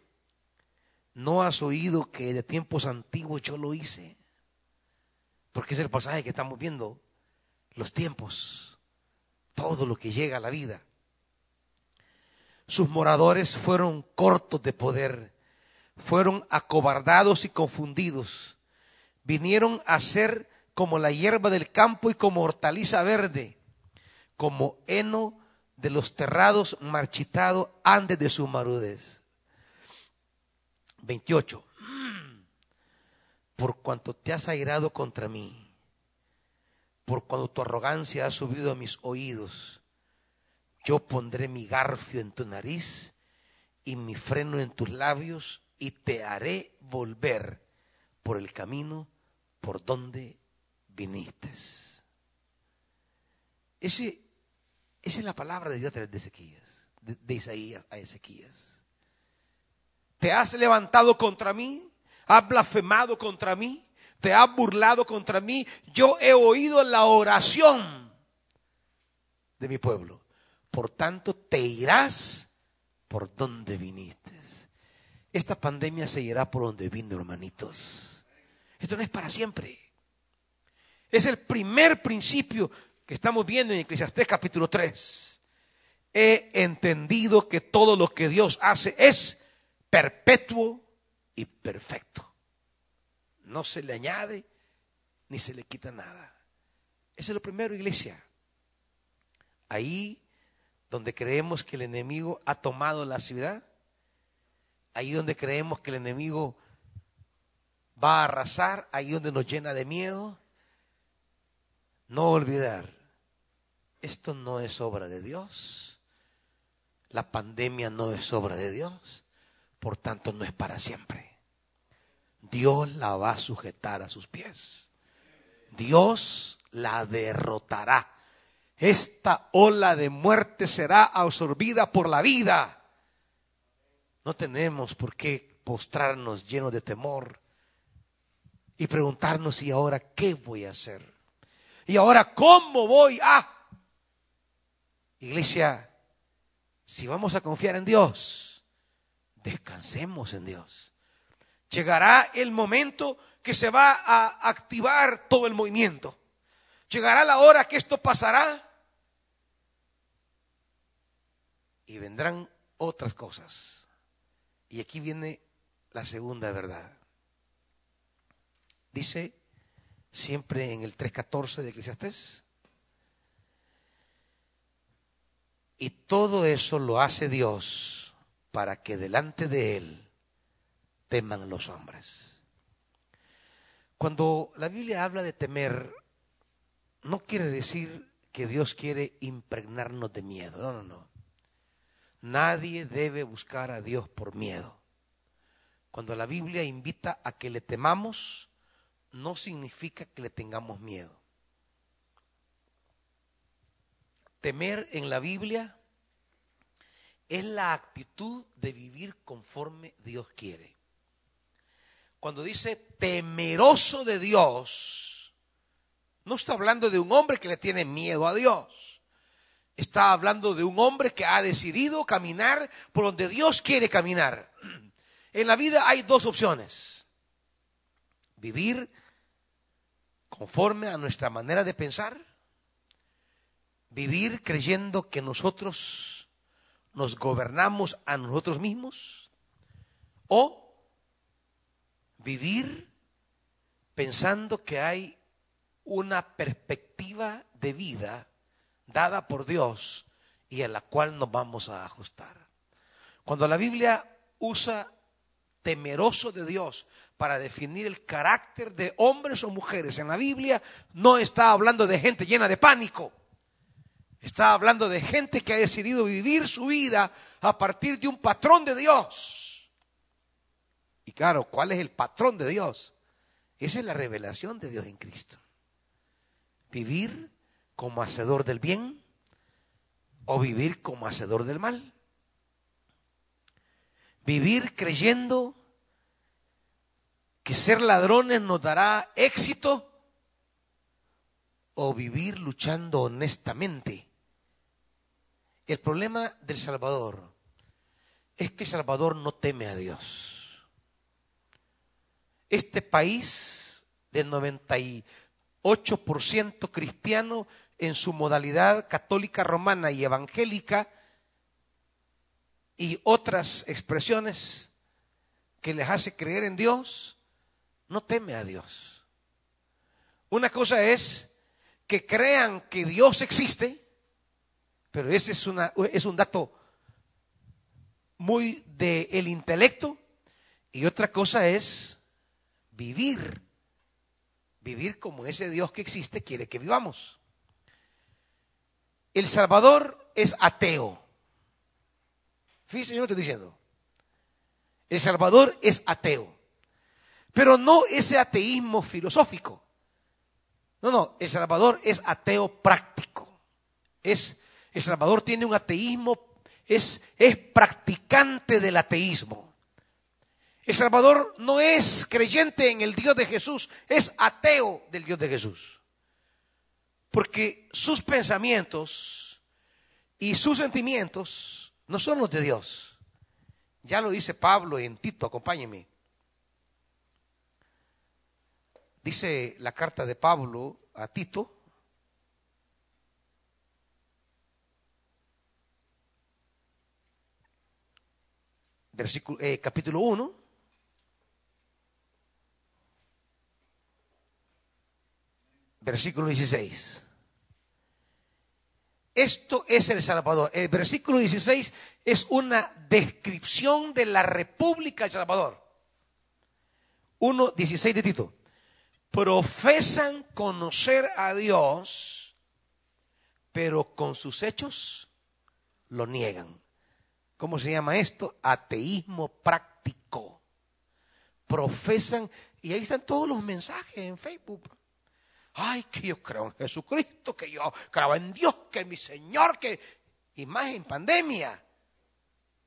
¿no has oído que de tiempos antiguos yo lo hice? Porque es el pasaje que estamos viendo, los tiempos, todo lo que llega a la vida. Sus moradores fueron cortos de poder, fueron acobardados y confundidos, vinieron a ser como la hierba del campo y como hortaliza verde, como heno de los terrados marchitado antes de su marudez. 28. Por cuanto te has airado contra mí, por cuanto tu arrogancia ha subido a mis oídos, yo pondré mi garfio en tu nariz y mi freno en tus labios y te haré volver por el camino por donde viniste. Esa es la palabra de Dios a través de Ezequías, de, Isaías a Ezequías. Te has levantado contra mí, has blasfemado contra mí, te has burlado contra mí. Yo he oído la oración de mi pueblo. Por tanto, te irás por donde viniste. Esta pandemia se irá por donde vino, hermanitos. Esto no es para siempre. Es el primer principio que estamos viendo en Eclesiastés capítulo 3. He entendido que todo lo que Dios hace es perpetuo y perfecto. No se le añade ni se le quita nada. Eso es lo primero, iglesia. Ahí donde creemos que el enemigo ha tomado la ciudad, ahí donde creemos que el enemigo va a arrasar, ahí donde nos llena de miedo, no olvidar, esto no es obra de Dios, la pandemia no es obra de Dios, por tanto no es para siempre. Dios la va a sujetar a sus pies. Dios la derrotará. Esta ola de muerte será absorbida por la vida. No tenemos por qué postrarnos llenos de temor y preguntarnos, ¿y ahora qué voy a hacer? ¿Y ahora cómo voy a? Iglesia, si vamos a confiar en Dios, descansemos en Dios. Llegará el momento que se va a activar todo el movimiento. Llegará la hora que esto pasará y vendrán otras cosas. Y aquí viene la segunda verdad. Dice siempre en el 3.14 de Eclesiastés. Y todo eso lo hace Dios para que delante de Él teman los hombres. Cuando la Biblia habla de temer, no quiere decir que Dios quiere impregnarnos de miedo. No, no, no. Nadie debe buscar a Dios por miedo. Cuando la Biblia invita a que le temamos, no significa que le tengamos miedo. Temer en la Biblia es la actitud de vivir conforme Dios quiere. Cuando dice temeroso de Dios, no está hablando de un hombre que le tiene miedo a Dios. Está hablando de un hombre que ha decidido caminar por donde Dios quiere caminar. En la vida hay dos opciones. Vivir conforme a nuestra manera de pensar, vivir creyendo que nosotros nos gobernamos a nosotros mismos, o vivir pensando que hay una perspectiva de vida dada por Dios y a la cual nos vamos a ajustar. Cuando la Biblia usa temeroso de Dios para definir el carácter de hombres o mujeres en la Biblia, no está hablando de gente llena de pánico. Está hablando de gente que ha decidido vivir su vida a partir de un patrón de Dios. Y claro, ¿cuál es el patrón de Dios? Esa es la revelación de Dios en Cristo. Vivir como hacedor del bien o vivir como hacedor del mal. Vivir creyendo que ser ladrones nos dará éxito o vivir luchando honestamente. El problema del Salvador es que el Salvador no teme a Dios. Este país del 98% cristiano en su modalidad católica romana y evangélica y otras expresiones que les hace creer en Dios, no teme a Dios. Una cosa es que crean que Dios existe, pero ese es, un dato muy del el intelecto, y otra cosa es vivir, vivir como ese Dios que existe quiere que vivamos. El Salvador es ateo. Fíjense yo lo estoy diciendo. El Salvador es ateo. Pero no ese ateísmo filosófico. No, no, El Salvador es ateo práctico. Es, el Salvador tiene un ateísmo, es, es practicante del ateísmo. El Salvador no es creyente en el Dios de Jesús, es ateo del Dios de Jesús. Porque sus pensamientos y sus sentimientos no son los de Dios. Ya lo dice Pablo en Tito, acompáñeme. Dice la carta de Pablo a Tito, eh, capítulo 1, versículo 16. Esto es el Salvador. El versículo 16 es una descripción de la República del Salvador. 1.16 de Tito. Profesan conocer a Dios, pero con sus hechos lo niegan. ¿Cómo se llama esto? Ateísmo práctico. Profesan, y ahí están todos los mensajes en Facebook ay, que yo creo en Jesucristo, que yo creo en Dios, que mi Señor, que... Y más en pandemia.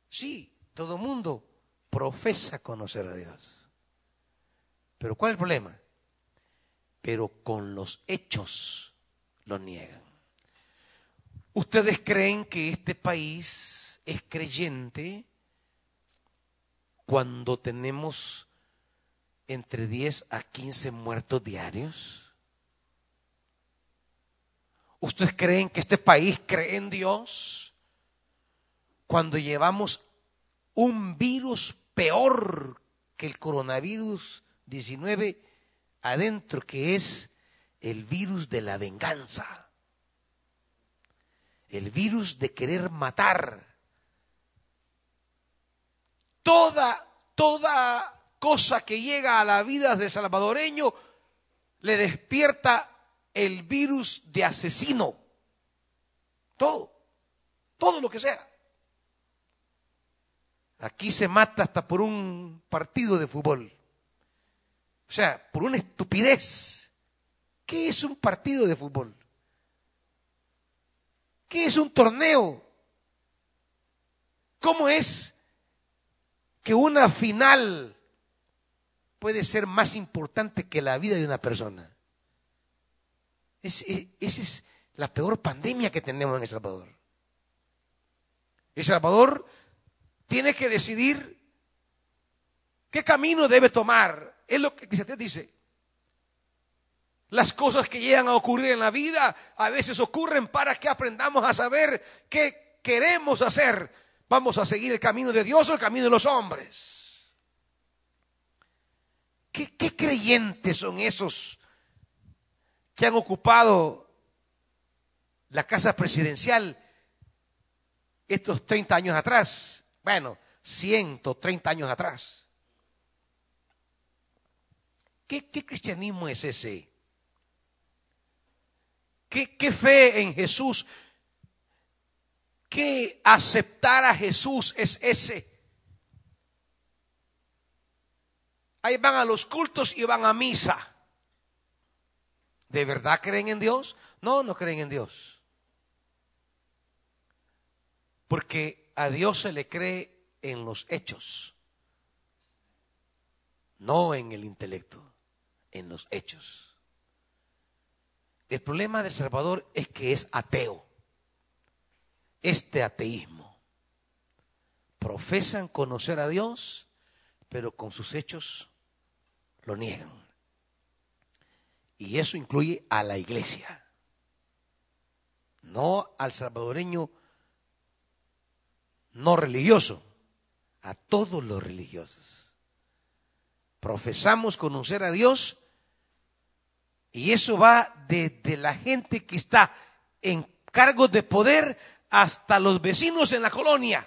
Sí, todo el mundo profesa conocer a Dios. Pero ¿cuál es el problema? Pero con los hechos lo niegan. ¿Ustedes creen que este país es creyente cuando tenemos entre 10 a 15 muertos diarios? ¿Ustedes creen que este país cree en Dios? Cuando llevamos un virus peor que el coronavirus 19 adentro, que es el virus de la venganza, el virus de querer matar. Toda, toda cosa que llega a la vida del salvadoreño le despierta el virus de asesino. Todo, todo lo que sea. Aquí se mata hasta por un partido de fútbol. O sea, por una estupidez. ¿Qué es un partido de fútbol? ¿Qué es un torneo? ¿Cómo es que una final puede ser más importante que la vida de una persona? esa es la peor pandemia que tenemos en El Salvador. El Salvador tiene que decidir qué camino debe tomar. Es lo que usted dice. Las cosas que llegan a ocurrir en la vida a veces ocurren para que aprendamos a saber qué queremos hacer. Vamos a seguir el camino de Dios o el camino de los hombres. ¿Qué, creyentes son esos que han ocupado la casa presidencial estos 30 años atrás, bueno, 130 años atrás. ¿Qué, cristianismo es ese? ¿Qué, ¿Qué fe en Jesús? ¿Qué aceptar a Jesús es ese? Ahí van a los cultos y van a misa. ¿De verdad creen en Dios? No, no creen en Dios. Porque a Dios se le cree en los hechos, no en el intelecto, en los hechos. El problema del Salvador es que es ateo. Este ateísmo. Profesan conocer a Dios, pero con sus hechos lo niegan. Y eso incluye a la iglesia, no al salvadoreño no religioso, a todos los religiosos. Profesamos conocer a Dios y eso va desde la gente que está en cargos de poder hasta los vecinos en la colonia.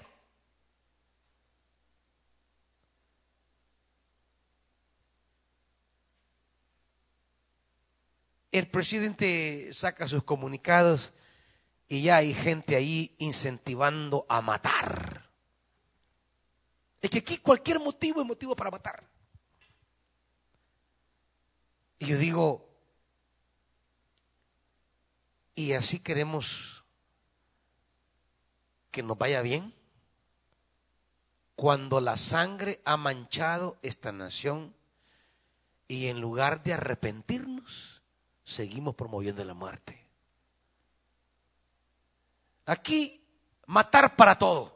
el presidente saca sus comunicados y ya hay gente ahí incentivando a matar. Es que aquí cualquier motivo es motivo para matar. Y yo digo, ¿y así queremos que nos vaya bien? Cuando la sangre ha manchado esta nación y en lugar de arrepentirnos, seguimos promoviendo la muerte. Aquí, matar para todo.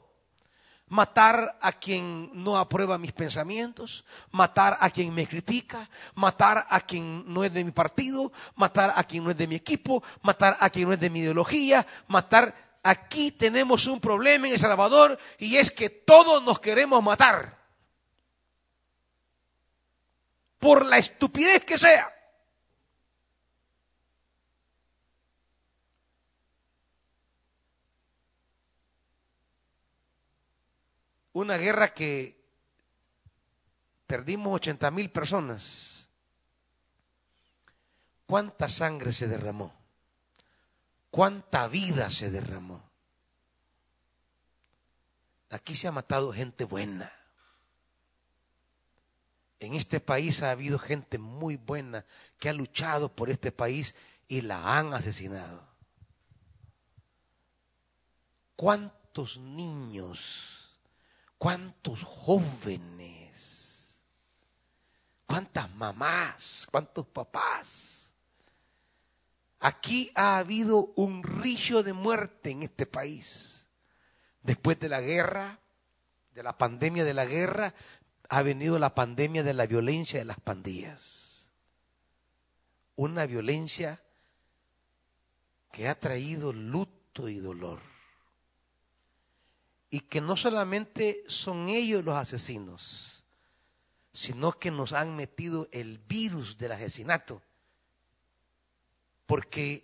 Matar a quien no aprueba mis pensamientos, matar a quien me critica, matar a quien no es de mi partido, matar a quien no es de mi equipo, matar a quien no es de mi ideología, matar. Aquí tenemos un problema en El Salvador y es que todos nos queremos matar. Por la estupidez que sea. una guerra que perdimos 80 mil personas. ¿Cuánta sangre se derramó? ¿Cuánta vida se derramó? Aquí se ha matado gente buena. En este país ha habido gente muy buena que ha luchado por este país y la han asesinado. ¿Cuántos niños ¿Cuántos jóvenes? ¿Cuántas mamás? ¿Cuántos papás? Aquí ha habido un rillo de muerte en este país. Después de la guerra, de la pandemia de la guerra, ha venido la pandemia de la violencia de las pandillas. Una violencia que ha traído luto y dolor y que no solamente son ellos los asesinos, sino que nos han metido el virus del asesinato, porque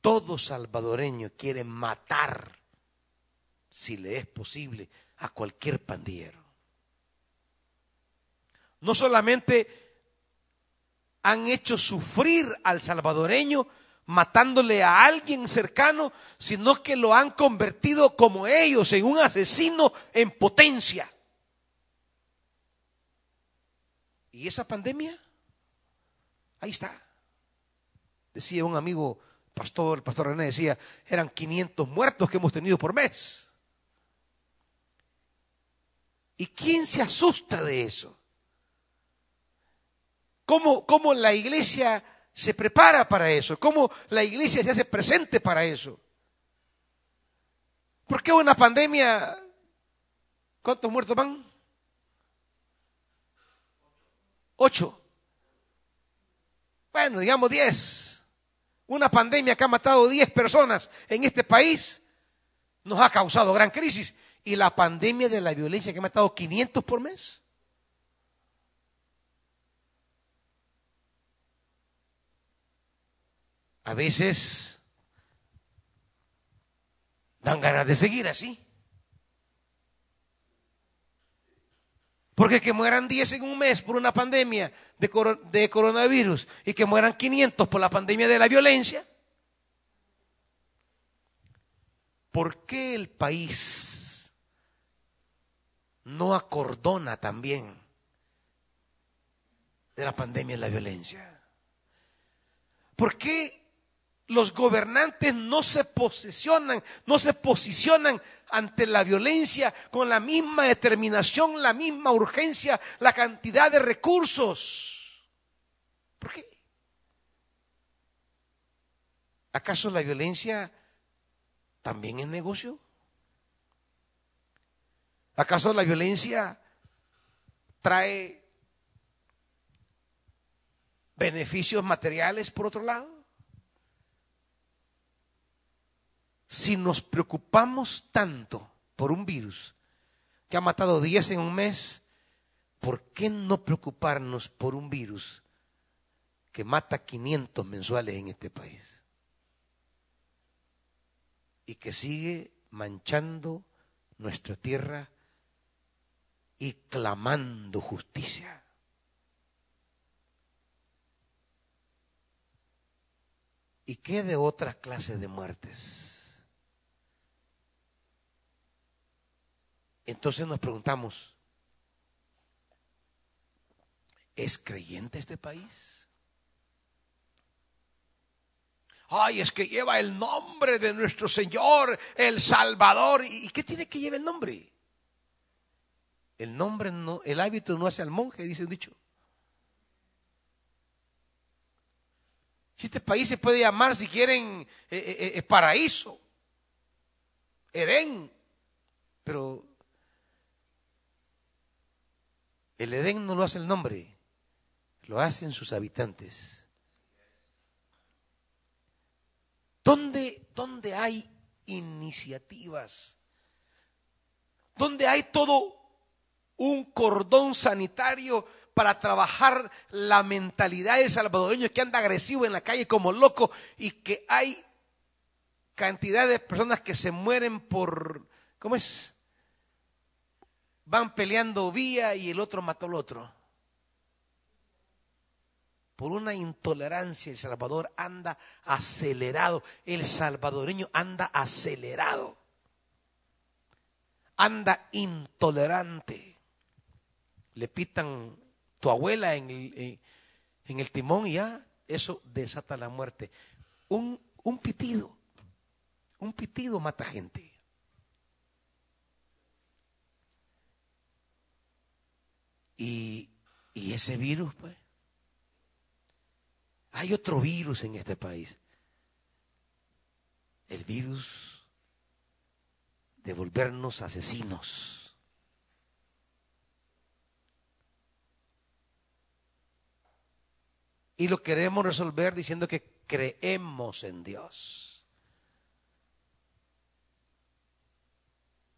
todo salvadoreño quiere matar, si le es posible, a cualquier pandillero. No solamente han hecho sufrir al salvadoreño, matándole a alguien cercano, sino que lo han convertido como ellos en un asesino en potencia. ¿Y esa pandemia? Ahí está. Decía un amigo pastor, pastor René decía, eran 500 muertos que hemos tenido por mes. ¿Y quién se asusta de eso? ¿Cómo, cómo la iglesia se prepara para eso? ¿Cómo la iglesia se hace presente para eso? ¿Por qué una pandemia? ¿Cuántos muertos van? Ocho. Bueno, digamos diez. Una pandemia que ha matado diez personas en este país nos ha causado gran crisis. Y la pandemia de la violencia que ha matado 500 por mes. a veces dan ganas de seguir así. Porque que mueran 10 en un mes por una pandemia de, de coronavirus y que mueran 500 por la pandemia de la violencia. ¿Por qué el país no acordona también de la pandemia de la violencia? ¿Por qué los gobernantes no se posicionan, no se posicionan ante la violencia con la misma determinación, la misma urgencia, la cantidad de recursos. ¿Por qué? ¿Acaso la violencia también es negocio? ¿Acaso la violencia trae beneficios materiales por otro lado? Si nos preocupamos tanto por un virus que ha matado 10 en un mes, ¿por qué no preocuparnos por un virus que mata 500 mensuales en este país? Y que sigue manchando nuestra tierra y clamando justicia. ¿Y qué de otras clases de muertes? Entonces nos preguntamos, ¿es creyente este país? Ay, es que lleva el nombre de nuestro Señor, el Salvador. ¿Y qué tiene que llevar el nombre? El nombre no, el hábito no hace al monje, dice un dicho. Si este país se puede llamar, si quieren, eh, eh, eh, paraíso, Edén, pero El Edén no lo hace el nombre, lo hacen sus habitantes. ¿Dónde, dónde hay iniciativas? ¿Dónde hay todo un cordón sanitario para trabajar la mentalidad del salvadoreño que anda agresivo en la calle como loco y que hay cantidad de personas que se mueren por, ¿cómo es? Van peleando vía y el otro mató al otro. Por una intolerancia el Salvador anda acelerado. El salvadoreño anda acelerado. Anda intolerante. Le pitan tu abuela en el, en el timón y ya eso desata la muerte. Un, un pitido. Un pitido mata gente. Y, ese virus, pues. Hay otro virus en este país. El virus de volvernos asesinos. Y lo queremos resolver diciendo que creemos en Dios.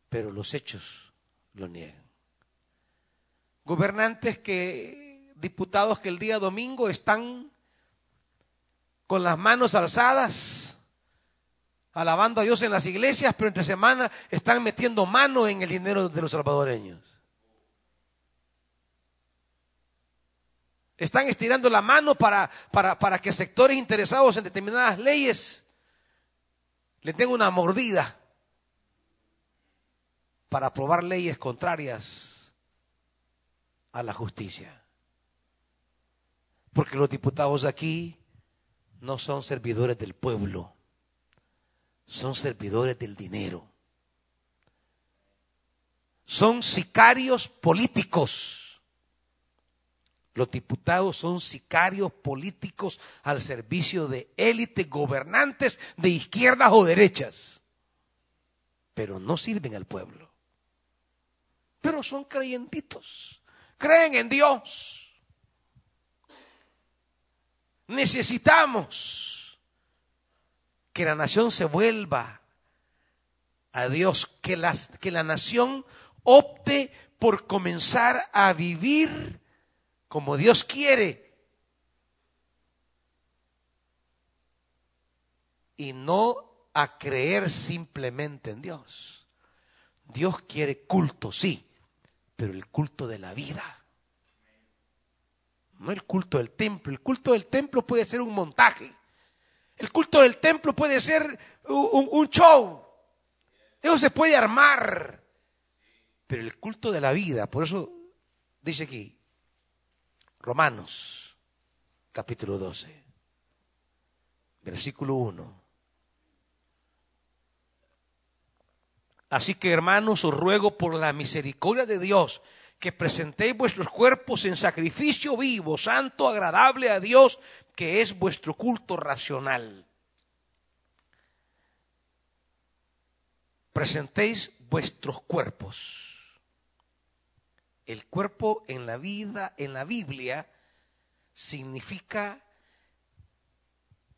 Pero los hechos lo niegan gobernantes que, diputados que el día domingo están con las manos alzadas, alabando a Dios en las iglesias, pero entre semana están metiendo mano en el dinero de los salvadoreños. Están estirando la mano para, para, para que sectores interesados en determinadas leyes le tengan una mordida para aprobar leyes contrarias a la justicia. Porque los diputados aquí no son servidores del pueblo, son servidores del dinero. Son sicarios políticos. Los diputados son sicarios políticos al servicio de élites gobernantes de izquierdas o derechas. Pero no sirven al pueblo. Pero son creyentitos creen en Dios. Necesitamos que la nación se vuelva a Dios, que, las, que la nación opte por comenzar a vivir como Dios quiere y no a creer simplemente en Dios. Dios quiere culto, sí, pero el culto de la vida. No el culto del templo. El culto del templo puede ser un montaje. El culto del templo puede ser un, show. Eso se puede armar. Pero el culto de la vida, por eso dice aquí, Romanos, capítulo 12, versículo 1. Así que hermanos, os ruego por la misericordia de Dios que presentéis vuestros cuerpos en sacrificio vivo, santo, agradable a Dios, que es vuestro culto racional. Presentéis vuestros cuerpos. El cuerpo en la vida, en la Biblia, significa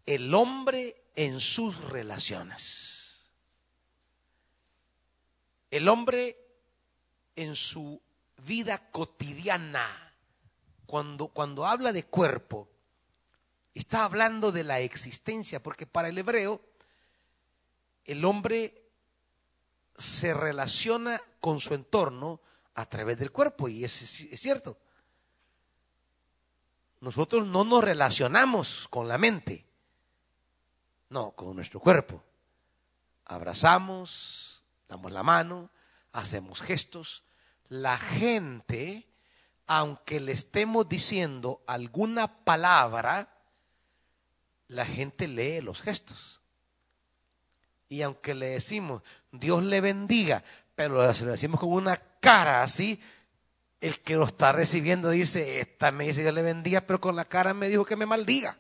el hombre en sus relaciones. El hombre en su vida cotidiana. Cuando, cuando habla de cuerpo, está hablando de la existencia, porque para el hebreo el hombre se relaciona con su entorno a través del cuerpo, y es, es cierto. Nosotros no nos relacionamos con la mente, no, con nuestro cuerpo. Abrazamos, damos la mano, hacemos gestos, la gente, aunque le estemos diciendo alguna palabra, la gente lee los gestos. Y aunque le decimos, Dios le bendiga, pero se lo decimos con una cara así, el que lo está recibiendo dice, esta me dice Dios le bendiga, pero con la cara me dijo que me maldiga.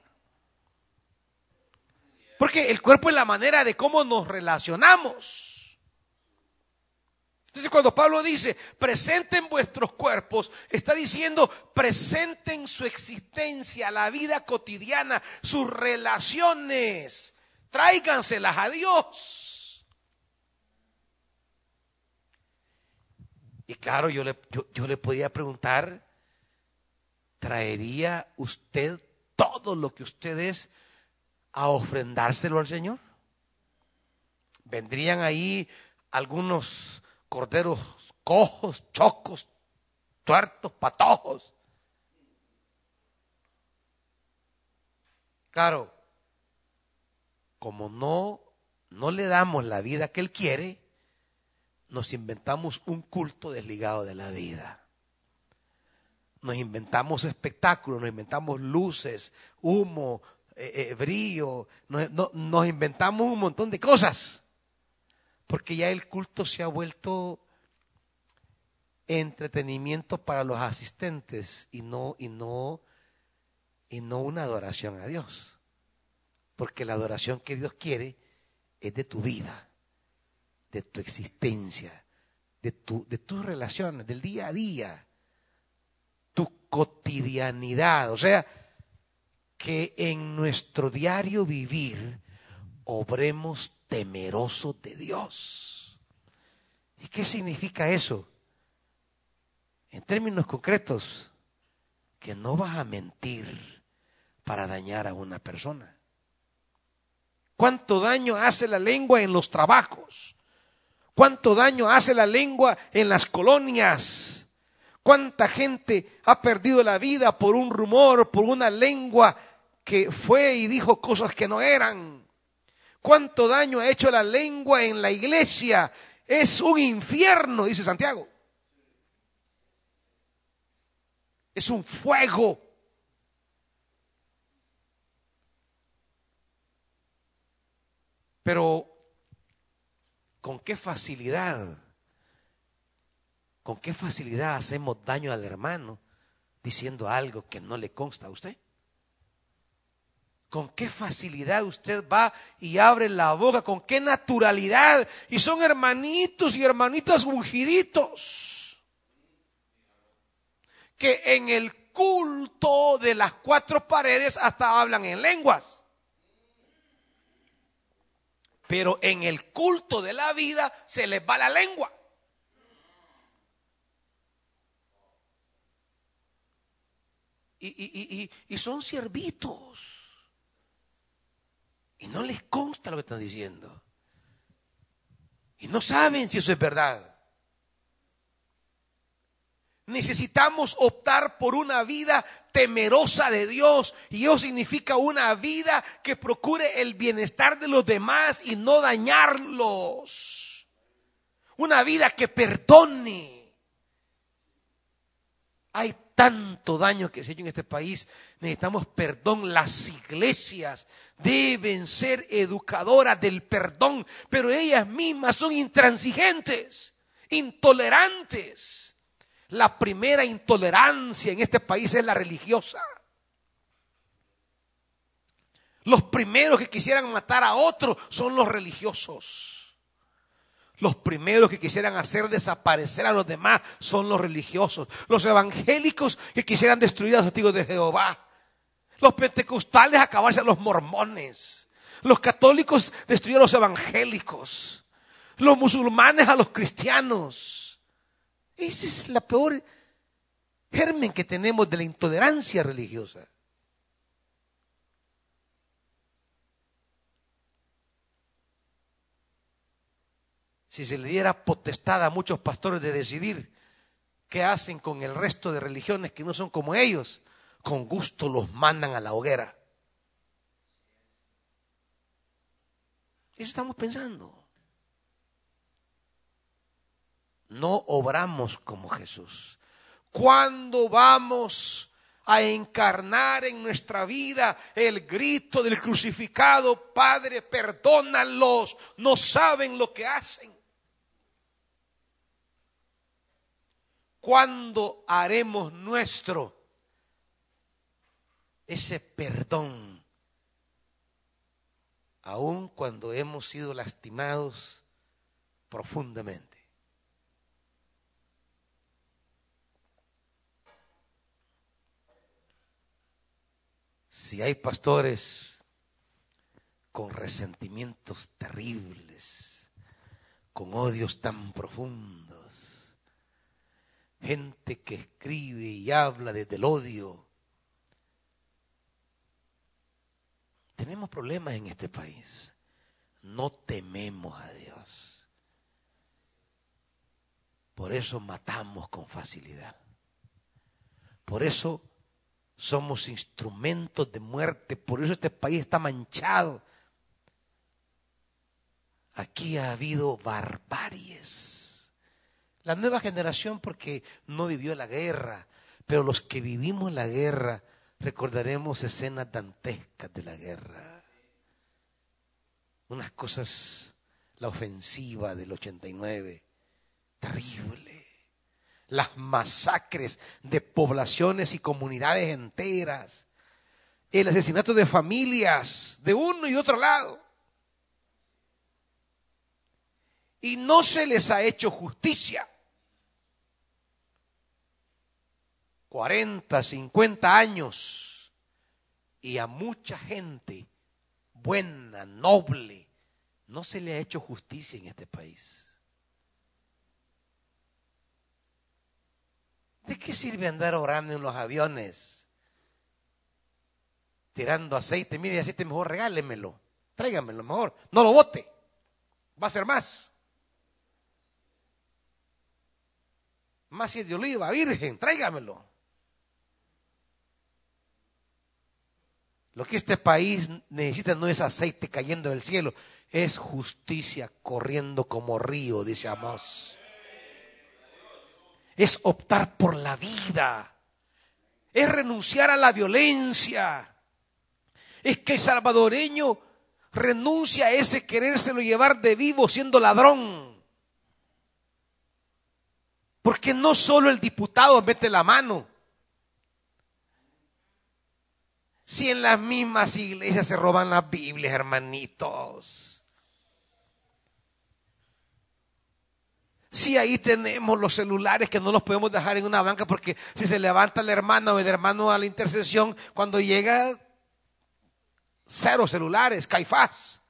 Porque el cuerpo es la manera de cómo nos relacionamos. Entonces cuando Pablo dice, presenten vuestros cuerpos, está diciendo, presenten su existencia, la vida cotidiana, sus relaciones, tráiganselas a Dios. Y claro, yo le, yo, le podía preguntar, ¿traería usted todo lo que usted es a ofrendárselo al Señor? ¿Vendrían ahí algunos corderos cojos, chocos, tuertos, patojos. Claro, como no, no le damos la vida que Él quiere, nos inventamos un culto desligado de la vida. Nos inventamos espectáculos, nos inventamos luces, humo, eh, eh, brillo, nos inventamos un montón de cosas porque ya el culto se ha vuelto entretenimiento para los asistentes y no y no y no una adoración a Dios. Porque la adoración que Dios quiere es de tu vida, de tu existencia, de tu de tus relaciones, del día a día, tu cotidianidad, o sea, que en nuestro diario vivir obremos temerosos de Dios. ¿Y qué significa eso? En términos concretos, que no vas a mentir para dañar a una persona. ¿Cuánto daño hace la lengua en los trabajos? ¿Cuánto daño hace la lengua en las colonias? ¿Cuánta gente ha perdido la vida por un rumor, por una lengua que fue y dijo cosas que no eran? Cuánto daño ha hecho la lengua en la iglesia. Es un infierno, dice Santiago. Es un fuego. Pero, ¿con qué facilidad? ¿Con qué facilidad hacemos daño al hermano diciendo algo que no le consta a usted? Con qué facilidad usted va y abre la boca, con qué naturalidad. Y son hermanitos y hermanitas ungiditos. Que en el culto de las cuatro paredes hasta hablan en lenguas. Pero en el culto de la vida se les va la lengua. Y, y, y, y son siervitos y no les consta lo que están diciendo. Y no saben si eso es verdad. necesitamos optar por una vida temerosa de Dios. Y eso significa una vida que procure el bienestar de los demás y no dañarlos. Una vida que perdone. Hay tanto daño que se ha hecho en este país. Necesitamos perdón. Las iglesias deben ser educadoras del perdón, pero ellas mismas son intransigentes, intolerantes. La primera intolerancia en este país es la religiosa. Los primeros que quisieran matar a otros son los religiosos. Los primeros que quisieran hacer desaparecer a los demás son los religiosos. Los evangélicos que quisieran destruir a los testigos de Jehová. Los pentecostales acabarse a los mormones. Los católicos destruir a los evangélicos. Los musulmanes a los cristianos. Esa es la peor germen que tenemos de la intolerancia religiosa. Si se le diera potestad a muchos pastores de decidir qué hacen con el resto de religiones que no son como ellos, con gusto los mandan a la hoguera. Eso estamos pensando no obramos como Jesús. Cuando vamos a encarnar en nuestra vida el grito del crucificado, Padre, perdónalos, no saben lo que hacen. ¿Cuándo haremos nuestro ese perdón? Aun cuando hemos sido lastimados profundamente. Si hay pastores con resentimientos terribles, con odios tan profundos, gente que escribe y habla desde el odio, tenemos problemas en este país. No tememos a Dios. Por eso matamos con facilidad. Por eso somos instrumentos de muerte, por eso este país está manchado. Aquí ha habido barbaries. La nueva generación porque no vivió la guerra, pero los que vivimos la guerra recordaremos escenas dantescas de la guerra. Unas cosas, la ofensiva del 89, terrible las masacres de poblaciones y comunidades enteras, el asesinato de familias de uno y otro lado. Y no se les ha hecho justicia. 40, 50 años y a mucha gente buena, noble, no se le ha hecho justicia en este país. ¿De qué sirve andar orando en los aviones? Tirando aceite. Mire, aceite mejor regálemelo. Tráigamelo mejor. No lo bote. Va a ser más. Más si de oliva, virgen, tráigamelo. Lo que este país necesita no es aceite cayendo del cielo, es justicia corriendo como río, dice Amós es optar por la vida, es renunciar a la violencia, es que el salvadoreño renuncia a ese querérselo llevar de vivo siendo ladrón. Porque no solo el diputado mete la mano. Si en las mismas iglesias se roban las Biblias, hermanitos. Si ahí tenemos los celulares que no los podemos dejar en una banca porque si se levanta el hermano o el hermano a la intercesión, cuando llega cero celulares, caifás.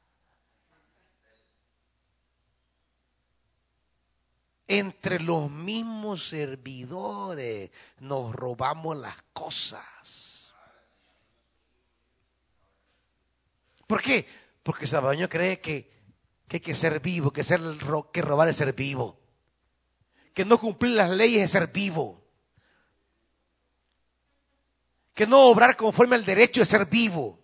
Entre los mismos servidores nos robamos las cosas. ¿Por qué? Porque el cree que, hay que ser vivo, que, ser, que robar es ser vivo, que no cumplir las leyes es ser vivo, que no obrar conforme al derecho es ser vivo.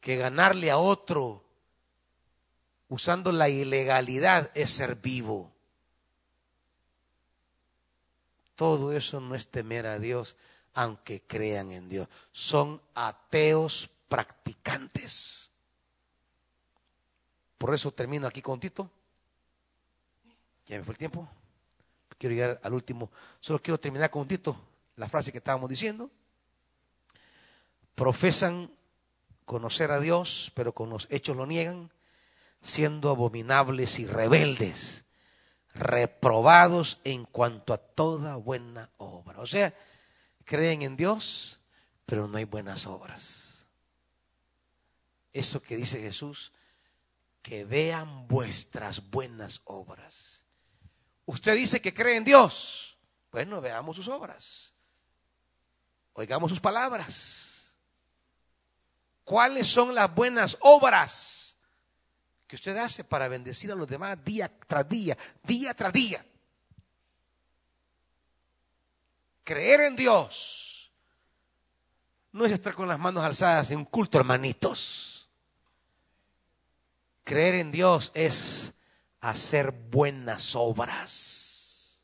Que ganarle a otro usando la ilegalidad es ser vivo. Todo eso no es temer a Dios, aunque crean en Dios. Son ateos practicantes. Por eso termino aquí con Tito. Ya me fue el tiempo. Quiero llegar al último. Solo quiero terminar con Tito, la frase que estábamos diciendo. Profesan conocer a Dios, pero con los hechos lo niegan, siendo abominables y rebeldes, reprobados en cuanto a toda buena obra. O sea, creen en Dios, pero no hay buenas obras. Eso que dice Jesús, que vean vuestras buenas obras. Usted dice que cree en Dios. Bueno, veamos sus obras. Oigamos sus palabras. ¿Cuáles son las buenas obras que usted hace para bendecir a los demás día tras día, día tras día? Creer en Dios no es estar con las manos alzadas en un culto, hermanitos. Creer en Dios es hacer buenas obras.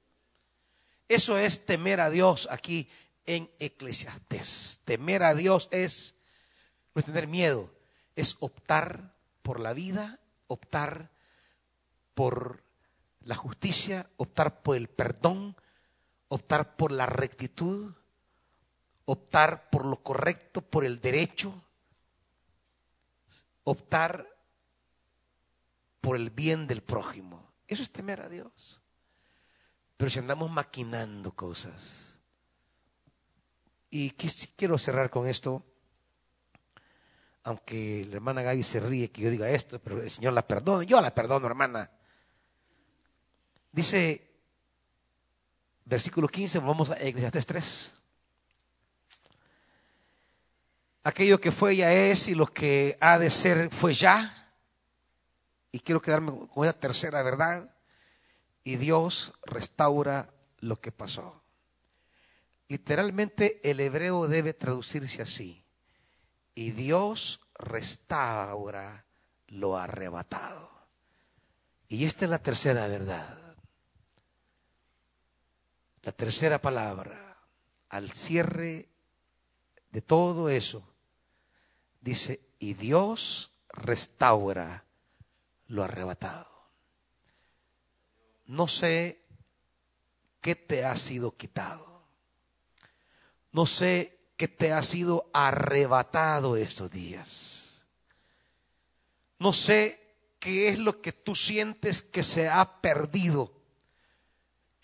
Eso es temer a Dios aquí en Eclesiastés. Temer a Dios es no tener miedo, es optar por la vida, optar por la justicia, optar por el perdón, optar por la rectitud, optar por lo correcto, por el derecho, optar por el bien del prójimo. Eso es temer a Dios. Pero si andamos maquinando cosas, y quiero cerrar con esto, aunque la hermana Gaby se ríe que yo diga esto, pero el Señor la perdona, yo la perdono, hermana. Dice versículo 15, vamos a Eclesiastes 3. Aquello que fue ya es y lo que ha de ser fue ya. Y quiero quedarme con esa tercera verdad. Y Dios restaura lo que pasó. Literalmente el hebreo debe traducirse así. Y Dios restaura lo arrebatado. Y esta es la tercera verdad. La tercera palabra, al cierre de todo eso, dice, y Dios restaura lo arrebatado. No sé qué te ha sido quitado. No sé qué te ha sido arrebatado estos días. No sé qué es lo que tú sientes que se ha perdido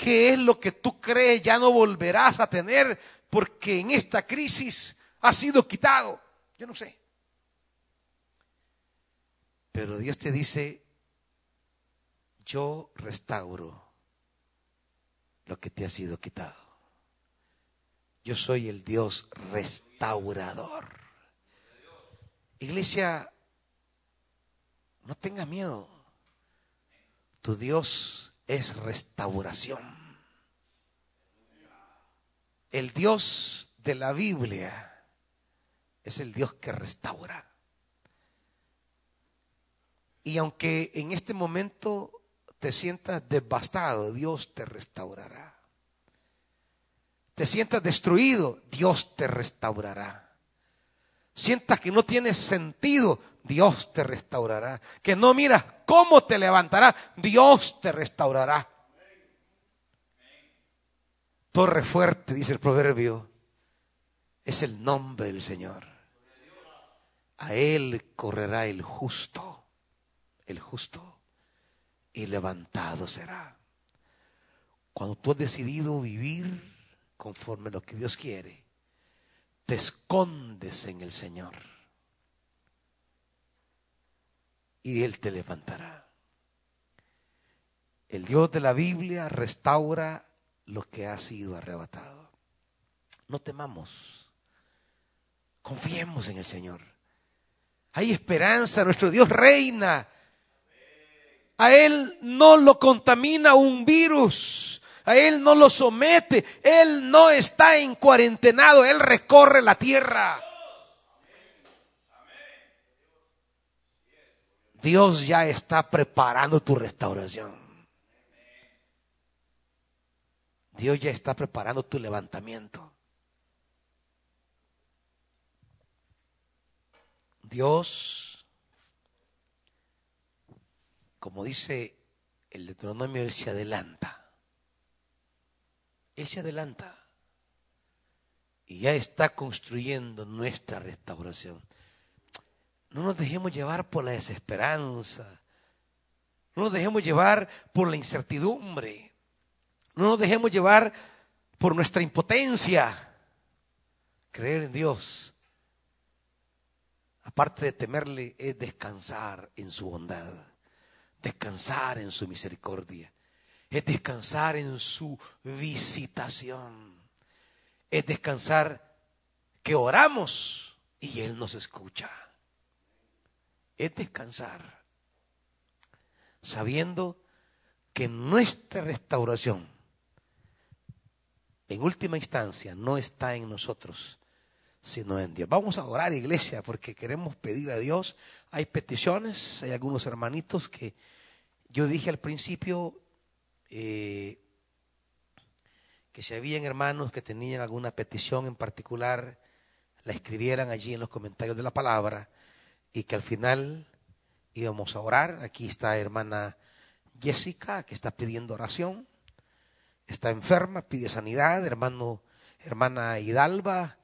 ¿Qué es lo que tú crees ya no volverás a tener porque en esta crisis ha sido quitado? Yo no sé. Pero Dios te dice, yo restauro lo que te ha sido quitado. Yo soy el Dios restaurador. Iglesia, no tenga miedo. Tu Dios es restauración. El Dios de la Biblia es el Dios que restaura. Y aunque en este momento te sientas devastado, Dios te restaurará. Te sientas destruido, Dios te restaurará. Sientas que no tienes sentido, Dios te restaurará. Que no miras cómo te levantará, Dios te restaurará. Torre fuerte, dice el proverbio, es el nombre del Señor. A Él correrá el justo, el justo, y levantado será. Cuando tú has decidido vivir conforme a lo que Dios quiere, te escondes en el Señor y Él te levantará. El Dios de la Biblia restaura lo que ha sido arrebatado. No temamos, confiemos en el Señor. Hay esperanza, nuestro Dios reina. A Él no lo contamina un virus, A Él no lo somete. Él no está en cuarentenado. Él recorre la tierra. Dios ya está preparando tu restauración. Dios ya está preparando tu levantamiento. Dios, como dice el Deuteronomio, Él se adelanta. Él se adelanta. Y ya está construyendo nuestra restauración. No nos dejemos llevar por la desesperanza. No nos dejemos llevar por la incertidumbre. No nos dejemos llevar por nuestra impotencia. Creer en Dios, aparte de temerle, es descansar en su bondad, descansar en su misericordia, es descansar en su visitación, es descansar que oramos y Él nos escucha es descansar, sabiendo que nuestra restauración, en última instancia, no está en nosotros, sino en Dios. Vamos a orar, iglesia, porque queremos pedir a Dios. Hay peticiones, hay algunos hermanitos que yo dije al principio eh, que si habían hermanos que tenían alguna petición en particular, la escribieran allí en los comentarios de la palabra y que al final íbamos a orar. Aquí está hermana Jessica que está pidiendo oración. Está enferma, pide sanidad. Hermano, hermana Hidalba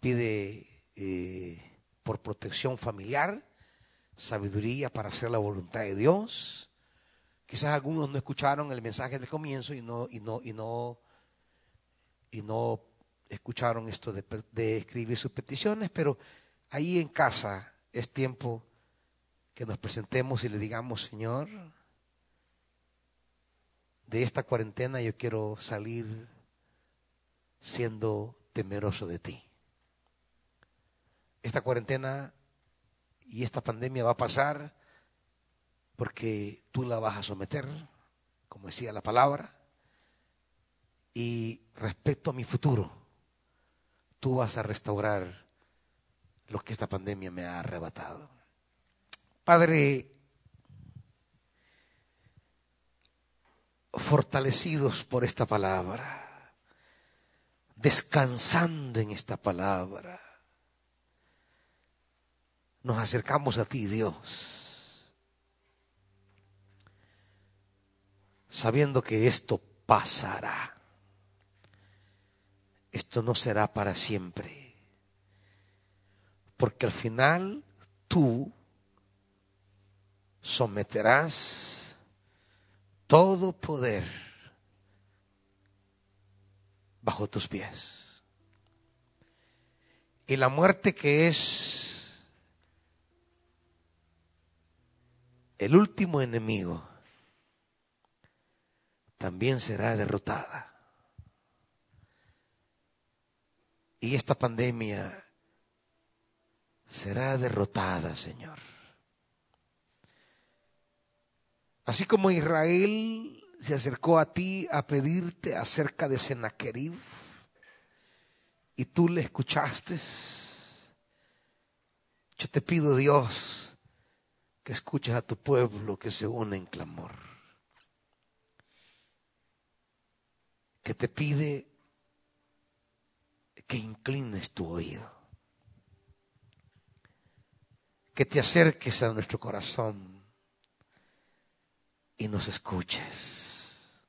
pide eh, por protección familiar, sabiduría para hacer la voluntad de Dios. Quizás algunos no escucharon el mensaje del comienzo y no, y no, y no, y no escucharon esto de, de escribir sus peticiones, pero ahí en casa es tiempo que nos presentemos y le digamos, Señor, de esta cuarentena yo quiero salir siendo temeroso de ti. Esta cuarentena y esta pandemia va a pasar porque tú la vas a someter, como decía la palabra, y respecto a mi futuro, tú vas a restaurar lo que esta pandemia me ha arrebatado. Padre, fortalecidos por esta palabra, descansando en esta palabra, nos acercamos a ti, Dios, sabiendo que esto pasará. Esto no será para siempre porque al final tú someterás todo poder bajo tus pies. Y la muerte que es el último enemigo también será derrotada. Y esta pandemia será derrotada, Señor. Así como Israel se acercó a ti a pedirte acerca de Sennacherib y tú le escuchaste, yo te pido, Dios, que escuches a tu pueblo que se une en clamor. Que te pide que inclines tu oído que te acerques a nuestro corazón y nos escuches.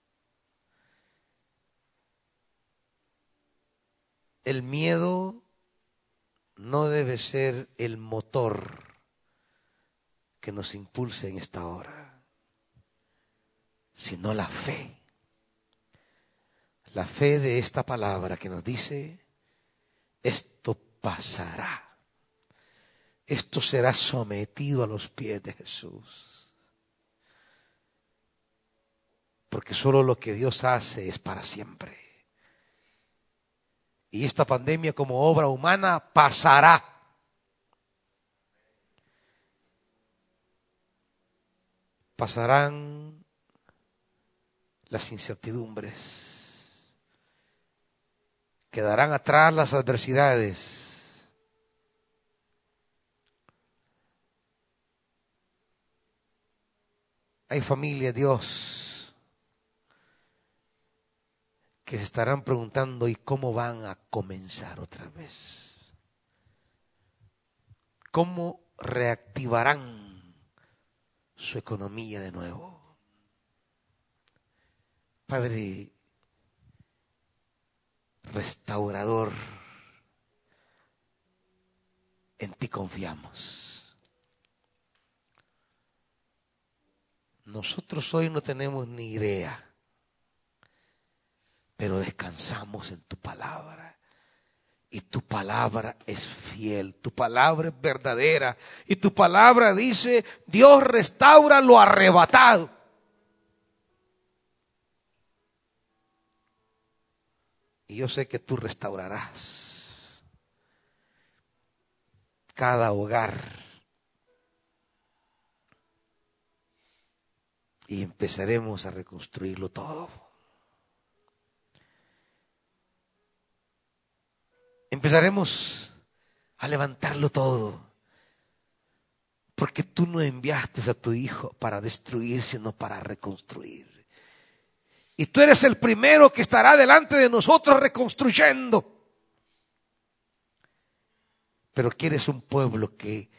El miedo no debe ser el motor que nos impulse en esta hora, sino la fe. La fe de esta palabra que nos dice, esto pasará esto será sometido a los pies de Jesús. Porque solo lo que Dios hace es para siempre. Y esta pandemia como obra humana pasará. Pasarán las incertidumbres Quedarán atrás las adversidades. Hay familia, Dios, que se estarán preguntando, ¿y cómo van a comenzar otra vez? ¿Cómo reactivarán su economía de nuevo? Padre, restaurador, en ti confiamos. Nosotros hoy no tenemos ni idea, pero descansamos en tu palabra. Y tu palabra es fiel, tu palabra es verdadera. Y tu palabra dice, Dios restaura lo arrebatado. Y yo sé que tú restaurarás cada hogar. Y empezaremos a reconstruirlo todo. Empezaremos a levantarlo todo. Porque tú no enviaste a tu hijo para destruir, sino para reconstruir. Y tú eres el primero que estará delante de nosotros reconstruyendo. Pero quieres un pueblo que,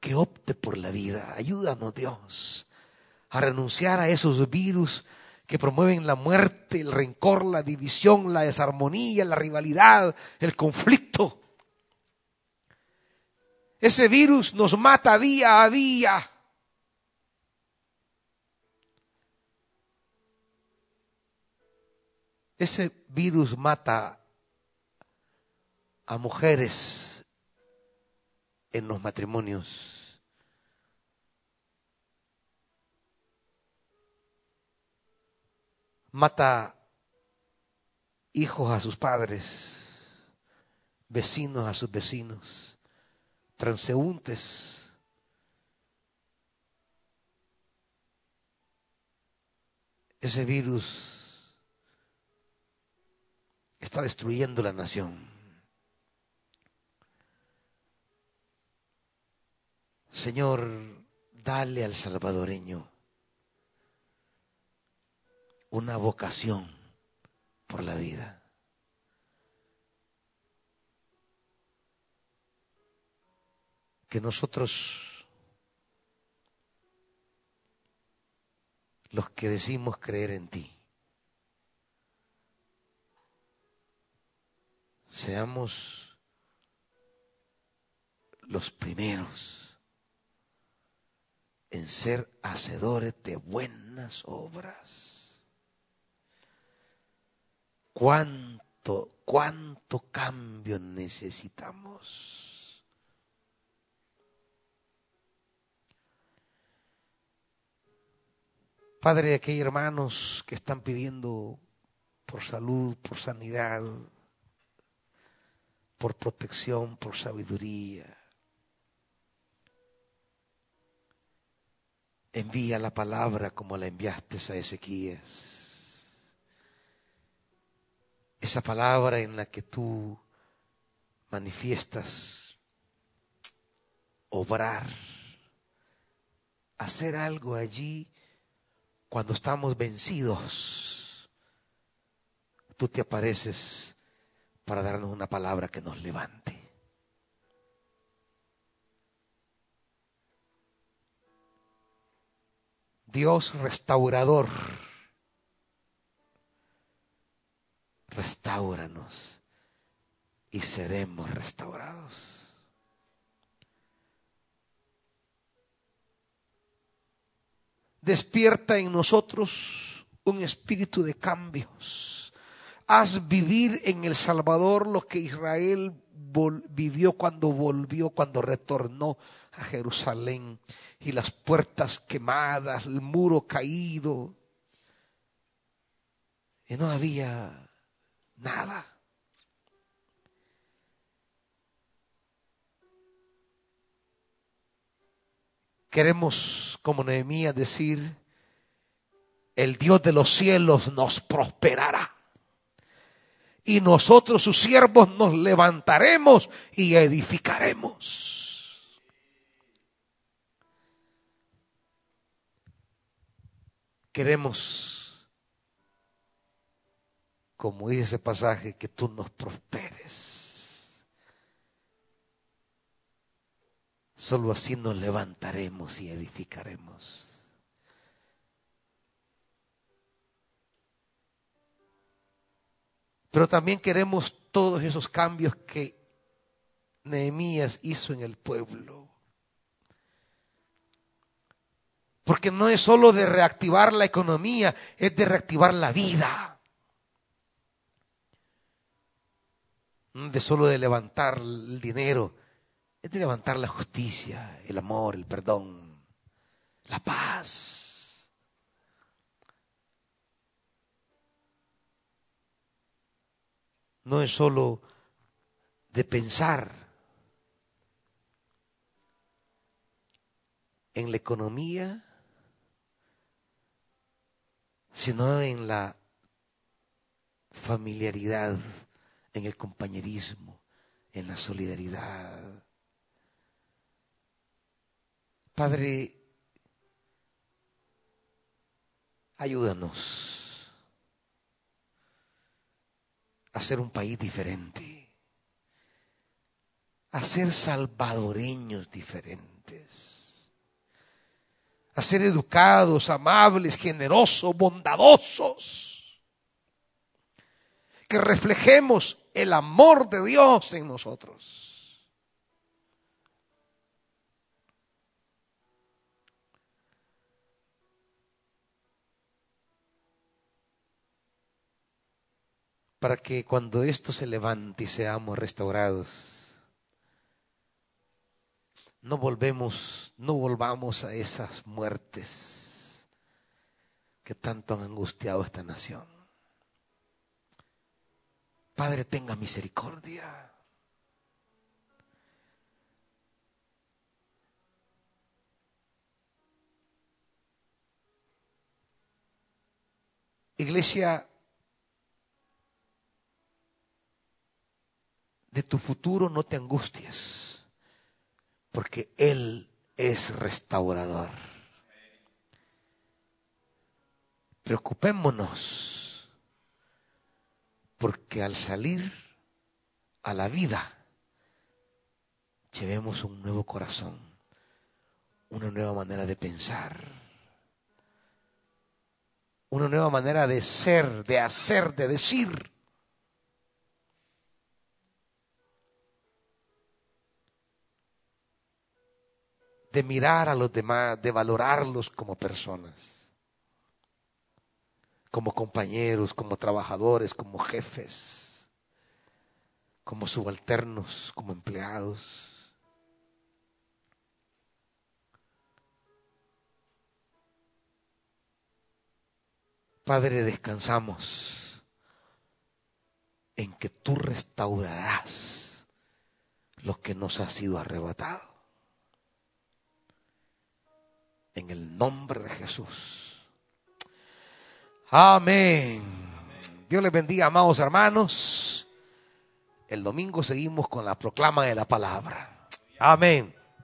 que opte por la vida. Ayúdanos Dios a renunciar a esos virus que promueven la muerte, el rencor, la división, la desarmonía, la rivalidad, el conflicto. Ese virus nos mata día a día. Ese virus mata a mujeres en los matrimonios. Mata hijos a sus padres, vecinos a sus vecinos, transeúntes. Ese virus está destruyendo la nación. Señor, dale al salvadoreño una vocación por la vida. Que nosotros, los que decimos creer en ti, seamos los primeros en ser hacedores de buenas obras. ¿Cuánto, cuánto cambio necesitamos? Padre, aquí hay hermanos que están pidiendo por salud, por sanidad, por protección, por sabiduría. Envía la palabra como la enviaste a Ezequías. Esa palabra en la que tú manifiestas obrar, hacer algo allí cuando estamos vencidos. Tú te apareces para darnos una palabra que nos levante. Dios restaurador, restauranos y seremos restaurados. Despierta en nosotros un espíritu de cambios Haz vivir en El Salvador lo que Israel vivió cuando volvió, cuando retornó a Jerusalén. Y las puertas quemadas, el muro caído. Y no había nada. Queremos, como Nehemías, decir, el Dios de los cielos nos prosperará y nosotros sus siervos nos levantaremos y edificaremos. Queremos, como dice ese pasaje, que tú nos prosperes. Solo así nos levantaremos y edificaremos. Pero también queremos todos esos cambios que Nehemías hizo en el pueblo. Porque no es solo de reactivar la economía, es de reactivar la vida. No de solo de levantar el dinero, es de levantar la justicia, el amor, el perdón, la paz. No es solo de pensar en la economía, sino en la familiaridad, en el compañerismo, en la solidaridad. Padre, ayúdanos a ser un país diferente, a ser salvadoreños diferentes, a ser educados, amables, generosos, bondadosos, que reflejemos el amor de Dios en nosotros. Para que cuando esto se levante y seamos restaurados, no volvemos, no volvamos a esas muertes que tanto han angustiado esta nación. Padre, tenga misericordia. Iglesia, de tu futuro no te angusties, porque Él es restaurador. Preocupémonos, porque al salir a la vida, llevemos un nuevo corazón, una nueva manera de pensar, una nueva manera de ser, de hacer, de decir. De mirar a los demás, de valorarlos como personas, como compañeros, como trabajadores, como jefes, como subalternos, como empleados. Padre, descansamos en que tú restaurarás lo que nos ha sido arrebatado en el nombre de Jesús. Amén. Dios les bendiga, amados hermanos. El domingo seguimos con la proclama de la palabra. Amén.